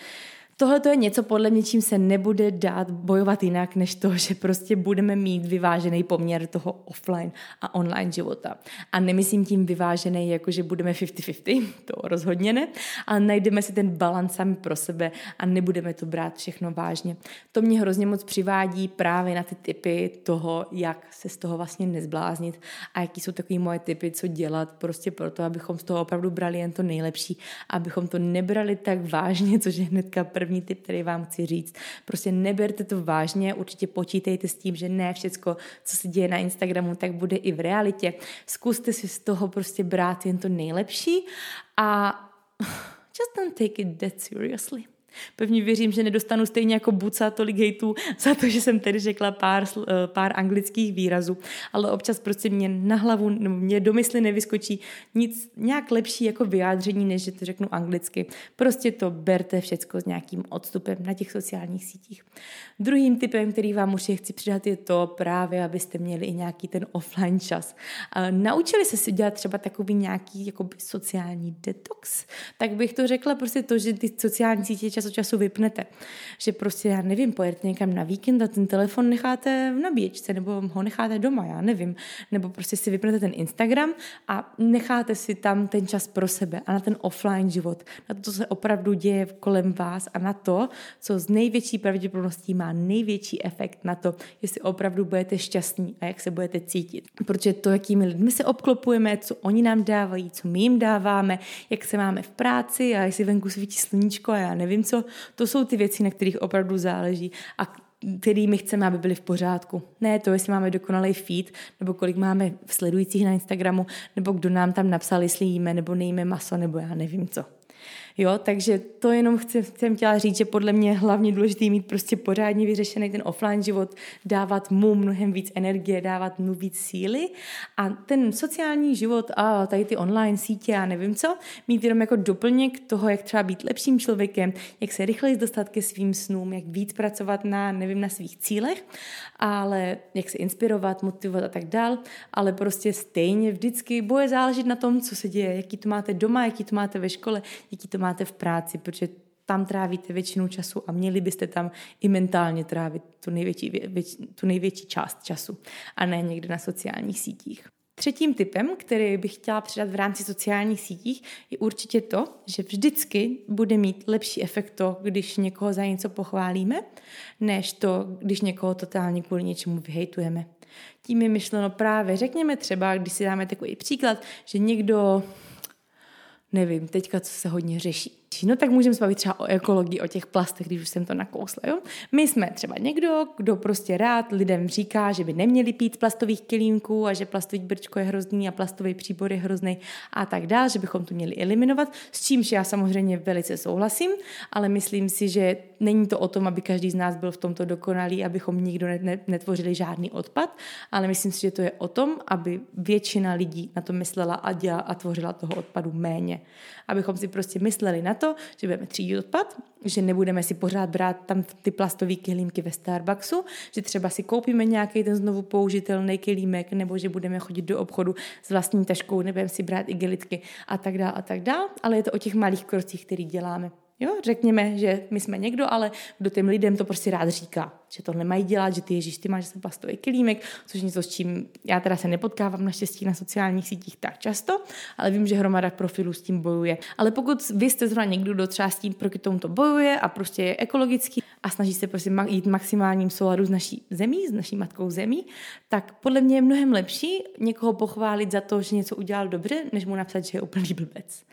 Tohle to je něco, podle mě, čím se nebude dát bojovat jinak, než to, že prostě budeme mít vyvážený poměr toho offline a online života. A nemyslím tím vyvážený, jako že budeme 50-50, <laughs> to rozhodně ne, ale najdeme si ten balans sami pro sebe a nebudeme to brát všechno vážně. To mě hrozně moc přivádí právě na ty typy toho, jak se z toho vlastně nezbláznit a jaký jsou takový moje typy, co dělat prostě proto, abychom z toho opravdu brali jen to nejlepší, abychom to nebrali tak vážně, což je hnedka první první tip, který vám chci říct. Prostě neberte to vážně, určitě počítejte s tím, že ne všecko, co se děje na Instagramu, tak bude i v realitě. Zkuste si z toho prostě brát jen to nejlepší a <laughs> just don't take it that seriously. Pevně věřím, že nedostanu stejně jako Buca tolik hejtů za to, že jsem tedy řekla pár, eh, pár anglických výrazů, ale občas prostě mě na hlavu, mě do mysli nevyskočí nic nějak lepší jako vyjádření, než že to řeknu anglicky. Prostě to berte všecko s nějakým odstupem na těch sociálních sítích. Druhým typem, který vám určitě chci přidat, je to právě, abyste měli i nějaký ten offline čas. Naučili se si dělat třeba takový nějaký jakoby sociální detox, tak bych to řekla prostě to, že ty sociální sítě čas od času vypnete. Že prostě, já nevím, pojedete někam na víkend a ten telefon necháte v nabíječce nebo ho necháte doma, já nevím. Nebo prostě si vypnete ten Instagram a necháte si tam ten čas pro sebe a na ten offline život, na to, co se opravdu děje kolem vás a na to, co z největší pravděpodobností má největší efekt na to, jestli opravdu budete šťastní a jak se budete cítit. Protože to, jakými lidmi se obklopujeme, co oni nám dávají, co my jim dáváme, jak se máme v práci a jestli venku svítí sluníčko a já nevím co, to jsou ty věci, na kterých opravdu záleží a kterými chceme, aby byly v pořádku. Ne to, jestli máme dokonalý feed, nebo kolik máme sledujících na Instagramu, nebo kdo nám tam napsal, jestli jíme nebo nejíme maso, nebo já nevím co. Jo, takže to jenom chci, jsem chtěla říct, že podle mě hlavně důležité mít prostě pořádně vyřešený ten offline život, dávat mu mnohem víc energie, dávat mu víc síly a ten sociální život a tady ty online sítě a nevím co, mít jenom jako doplněk toho, jak třeba být lepším člověkem, jak se rychleji dostat ke svým snům, jak víc pracovat na, nevím, na svých cílech, ale jak se inspirovat, motivovat a tak dál, ale prostě stejně vždycky bude záležet na tom, co se děje, jaký to máte doma, jaký to máte ve škole, jaký to máte v práci, protože tam trávíte většinu času a měli byste tam i mentálně trávit tu největší, věč, tu největší část času a ne někde na sociálních sítích. Třetím typem, který bych chtěla předat v rámci sociálních sítích, je určitě to, že vždycky bude mít lepší efekt to, když někoho za něco pochválíme, než to, když někoho totálně kvůli něčemu vyhejtujeme. Tím je myšleno právě, řekněme třeba, když si dáme takový příklad, že někdo, nevím, teďka co se hodně řeší, No tak můžeme se bavit třeba o ekologii, o těch plastech, když už jsem to nakousla. Jo? My jsme třeba někdo, kdo prostě rád lidem říká, že by neměli pít plastových kilínků a že plastový brčko je hrozný a plastový příbor je hrozný a tak dále, že bychom to měli eliminovat, s čímž já samozřejmě velice souhlasím, ale myslím si, že není to o tom, aby každý z nás byl v tomto dokonalý, abychom nikdo netvořili žádný odpad, ale myslím si, že to je o tom, aby většina lidí na to myslela a dělala a tvořila toho odpadu méně. Abychom si prostě mysleli na to, že budeme třídit odpad, že nebudeme si pořád brát tam ty plastové kelímky ve Starbucksu, že třeba si koupíme nějaký ten znovu použitelný kelímek, nebo že budeme chodit do obchodu s vlastní taškou, nebudeme si brát igelitky a tak dále a tak dále, ale je to o těch malých krocích, který děláme. Jo, řekněme, že my jsme někdo, ale kdo těm lidem to prostě rád říká, že to nemají dělat, že ty Ježíš, ty máš plastový kilímek, což něco, s čím já teda se nepotkávám naštěstí na sociálních sítích tak často, ale vím, že hromada profilů s tím bojuje. Ale pokud vy jste zrovna někdo, kdo třeba s tím proti tomuto bojuje a prostě je ekologický a snaží se prostě jít maximálním souladu s naší zemí, s naší matkou zemí, tak podle mě je mnohem lepší někoho pochválit za to, že něco udělal dobře, než mu napsat, že je úplný blbec.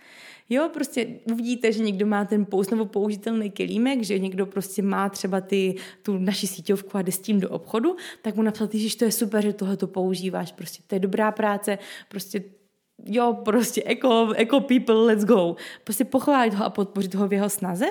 Jo, prostě uvidíte, že někdo má ten nebo použitelný kelímek, že někdo prostě má třeba ty, tu naši síťovku a jde s tím do obchodu, tak mu napsat, že to je super, že tohle to používáš, prostě to je dobrá práce, prostě jo, prostě eco, eco people, let's go. Prostě pochválit ho a podpořit ho v jeho snaze,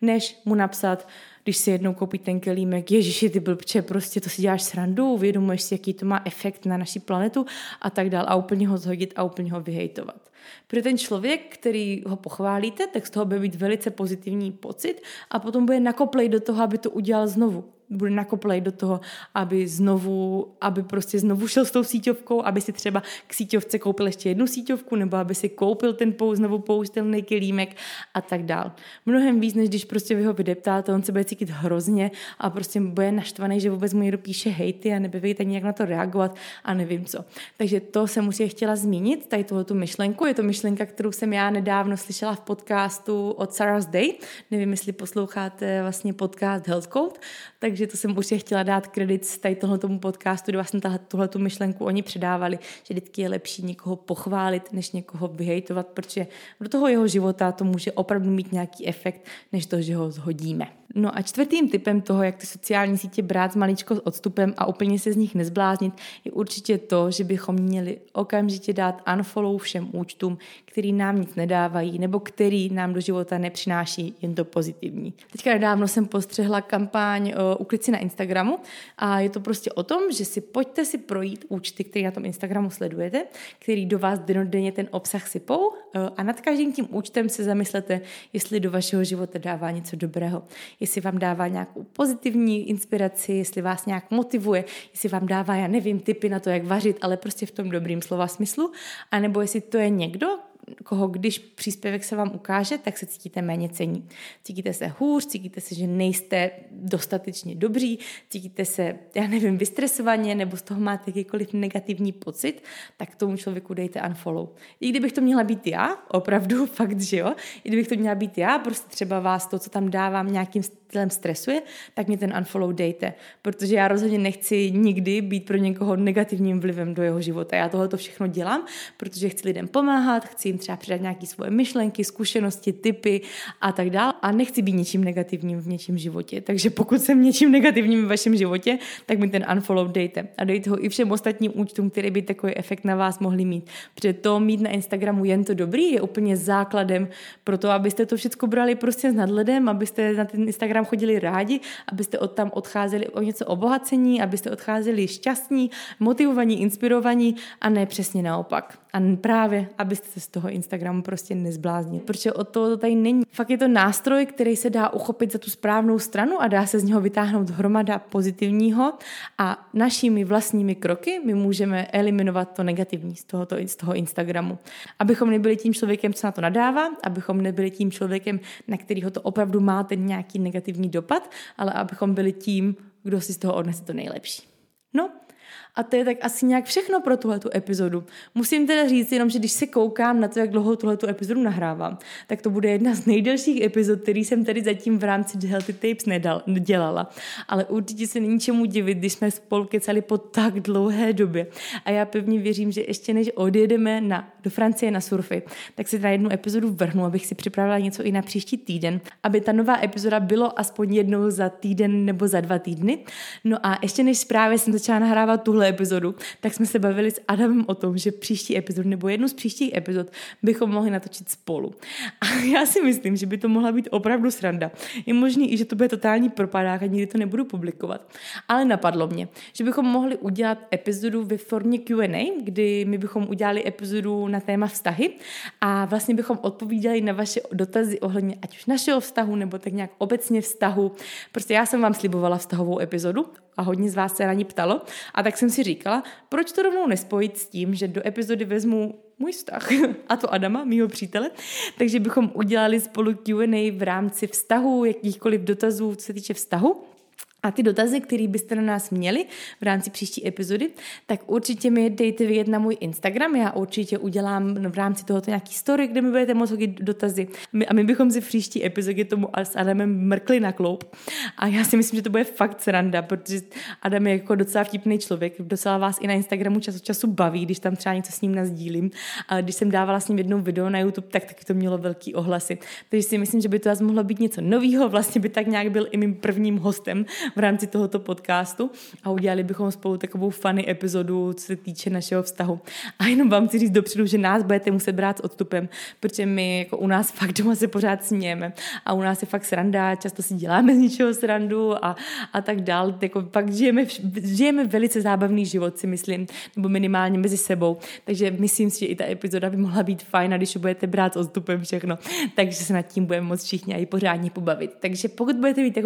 než mu napsat, když si jednou koupí ten kelímek, ježiši, ty blbče, prostě to si děláš srandu, uvědomuješ si, jaký to má efekt na naši planetu a tak dál a úplně ho zhodit a úplně ho vyhejtovat. Protože ten člověk, který ho pochválíte, tak z toho bude mít velice pozitivní pocit a potom bude nakoplej do toho, aby to udělal znovu bude nakoplej do toho, aby znovu, aby prostě znovu šel s tou síťovkou, aby si třeba k síťovce koupil ještě jednu síťovku, nebo aby si koupil ten pou, znovu použitelný kelímek a tak dál. Mnohem víc, než když prostě vy ho vydeptáte, on se bude cítit hrozně a prostě bude naštvaný, že vůbec mu někdo píše hejty a nebude tak nějak na to reagovat a nevím co. Takže to jsem musí chtěla zmínit, tady tohle tu myšlenku. Je to myšlenka, kterou jsem já nedávno slyšela v podcastu od Sarah's Day. Nevím, jestli posloucháte vlastně podcast Health Code, takže takže to jsem určitě chtěla dát kredit z tady tomu podcastu, kdy vlastně tuhle tu myšlenku oni předávali, že vždycky je lepší někoho pochválit, než někoho vyhejtovat, protože do toho jeho života to může opravdu mít nějaký efekt, než to, že ho zhodíme. No a čtvrtým typem toho, jak ty sociální sítě brát s maličko s odstupem a úplně se z nich nezbláznit, je určitě to, že bychom měli okamžitě dát unfollow všem účtům, který nám nic nedávají nebo který nám do života nepřináší jen to pozitivní. Teďka nedávno jsem postřehla kampaň uh, Uklid si na Instagramu. A je to prostě o tom, že si pojďte si projít účty, které na tom Instagramu sledujete, který do vás denodenně ten obsah sypou. Uh, a nad každým tím účtem se zamyslete, jestli do vašeho života dává něco dobrého. Jestli vám dává nějakou pozitivní inspiraci, jestli vás nějak motivuje, jestli vám dává, já nevím, typy na to, jak vařit, ale prostě v tom dobrým slova smyslu, anebo jestli to je někdo, koho když příspěvek se vám ukáže, tak se cítíte méně cení. Cítíte se hůř, cítíte se, že nejste dostatečně dobří, cítíte se, já nevím, vystresovaně, nebo z toho máte jakýkoliv negativní pocit, tak tomu člověku dejte unfollow. I kdybych to měla být já, opravdu, <laughs> fakt, že jo, i kdybych to měla být já, prostě třeba vás to, co tam dávám, nějakým stylem stresuje, tak mě ten unfollow dejte, protože já rozhodně nechci nikdy být pro někoho negativním vlivem do jeho života. Já tohle to všechno dělám, protože chci lidem pomáhat, chci jim třeba předat nějaké svoje myšlenky, zkušenosti, typy a tak dále a nechci být něčím negativním v něčím životě. Takže pokud jsem něčím negativním v vašem životě, tak mi ten unfollow dejte a dejte ho i všem ostatním účtům, které by takový efekt na vás mohli mít. Protože to mít na Instagramu jen to dobrý je úplně základem pro to, abyste to všechno brali prostě s nadhledem, abyste na ten Instagram Instagram chodili rádi, abyste od tam odcházeli o něco obohacení, abyste odcházeli šťastní, motivovaní, inspirovaní a ne přesně naopak. A právě, abyste se z toho Instagramu prostě nezbláznili. Protože o to tady není. Fakt je to nástroj, který se dá uchopit za tu správnou stranu a dá se z něho vytáhnout hromada pozitivního a našimi vlastními kroky my můžeme eliminovat to negativní z, tohoto, z toho Instagramu. Abychom nebyli tím člověkem, co na to nadává, abychom nebyli tím člověkem, na kterýho to opravdu má ten nějaký negativní dopad, ale abychom byli tím, kdo si z toho odnese to nejlepší. No, a to je tak asi nějak všechno pro tuhle epizodu. Musím teda říct jenom, že když se koukám na to, jak dlouho tuhle epizodu nahrávám, tak to bude jedna z nejdelších epizod, který jsem tady zatím v rámci Healthy Tapes nedal, dělala. Ale určitě se není čemu divit, když jsme spolu kecali po tak dlouhé době. A já pevně věřím, že ještě než odjedeme na, do Francie na surfy, tak si na jednu epizodu vrhnu, abych si připravila něco i na příští týden, aby ta nová epizoda bylo aspoň jednou za týden nebo za dva týdny. No a ještě než právě jsem začala nahrávat tuhle tuhle epizodu, tak jsme se bavili s Adamem o tom, že příští epizodu nebo jednu z příštích epizod bychom mohli natočit spolu. A já si myslím, že by to mohla být opravdu sranda. Je možný i, že to bude totální propadák a nikdy to nebudu publikovat. Ale napadlo mě, že bychom mohli udělat epizodu ve formě Q&A, kdy my bychom udělali epizodu na téma vztahy a vlastně bychom odpovídali na vaše dotazy ohledně ať už našeho vztahu nebo tak nějak obecně vztahu. Prostě já jsem vám slibovala vztahovou epizodu a hodně z vás se na ní ptalo. A tak jsem si říkala, proč to rovnou nespojit s tím, že do epizody vezmu můj vztah, <laughs> a to Adama, mýho přítele, takže bychom udělali spolu Q&A v rámci vztahu, jakýchkoliv dotazů, co se týče vztahu. A ty dotazy, které byste na nás měli v rámci příští epizody, tak určitě mi dejte vědět na můj Instagram. Já určitě udělám v rámci tohoto nějaký story, kde mi budete moct hodit dotazy. A my bychom si v příští epizodě tomu s Adamem mrkli na kloup. A já si myslím, že to bude fakt sranda, protože Adam je jako docela vtipný člověk. Docela vás i na Instagramu čas od času baví, když tam třeba něco s ním nazdílím. A když jsem dávala s ním jednou video na YouTube, tak taky to mělo velký ohlasy. Takže si myslím, že by to vás mohlo být něco nového. Vlastně by tak nějak byl i mým prvním hostem v rámci tohoto podcastu a udělali bychom spolu takovou funny epizodu, co se týče našeho vztahu. A jenom vám chci říct dopředu, že nás budete muset brát s odstupem, protože my jako u nás fakt doma se pořád smějeme a u nás je fakt sranda, často si děláme z ničeho srandu a, a tak dál. Jako fakt žijeme, žijeme velice zábavný život, si myslím, nebo minimálně mezi sebou. Takže myslím si, že i ta epizoda by mohla být fajn, když budete brát s odstupem všechno. Takže se nad tím budeme moc všichni i pořádně pobavit. Takže pokud budete mít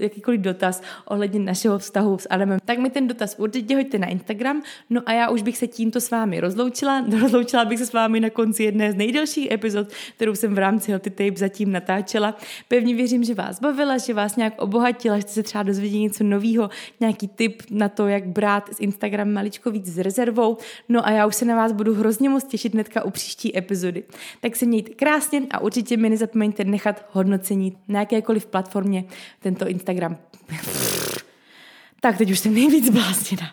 jakýkoliv dotaz, ohledně našeho vztahu s Adamem, tak mi ten dotaz určitě hoďte na Instagram. No a já už bych se tímto s vámi rozloučila. <laughs> Rozloučila bych se s vámi na konci jedné z nejdelších epizod, kterou jsem v rámci Healthy Tape zatím natáčela. Pevně věřím, že vás bavila, že vás nějak obohatila, že jste se třeba dozvěděli něco nového, nějaký tip na to, jak brát z Instagram maličko víc s rezervou. No a já už se na vás budu hrozně moc těšit hnedka u příští epizody. Tak se mějte krásně a určitě mi nezapomeňte nechat hodnocení na jakékoliv platformě tento Instagram tak teď už jsem nejvíc blázněna.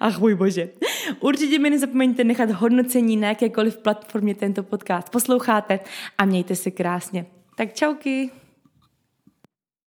Ach můj bože. Určitě mi nezapomeňte nechat hodnocení na jakékoliv platformě tento podcast posloucháte a mějte se krásně. Tak čauky.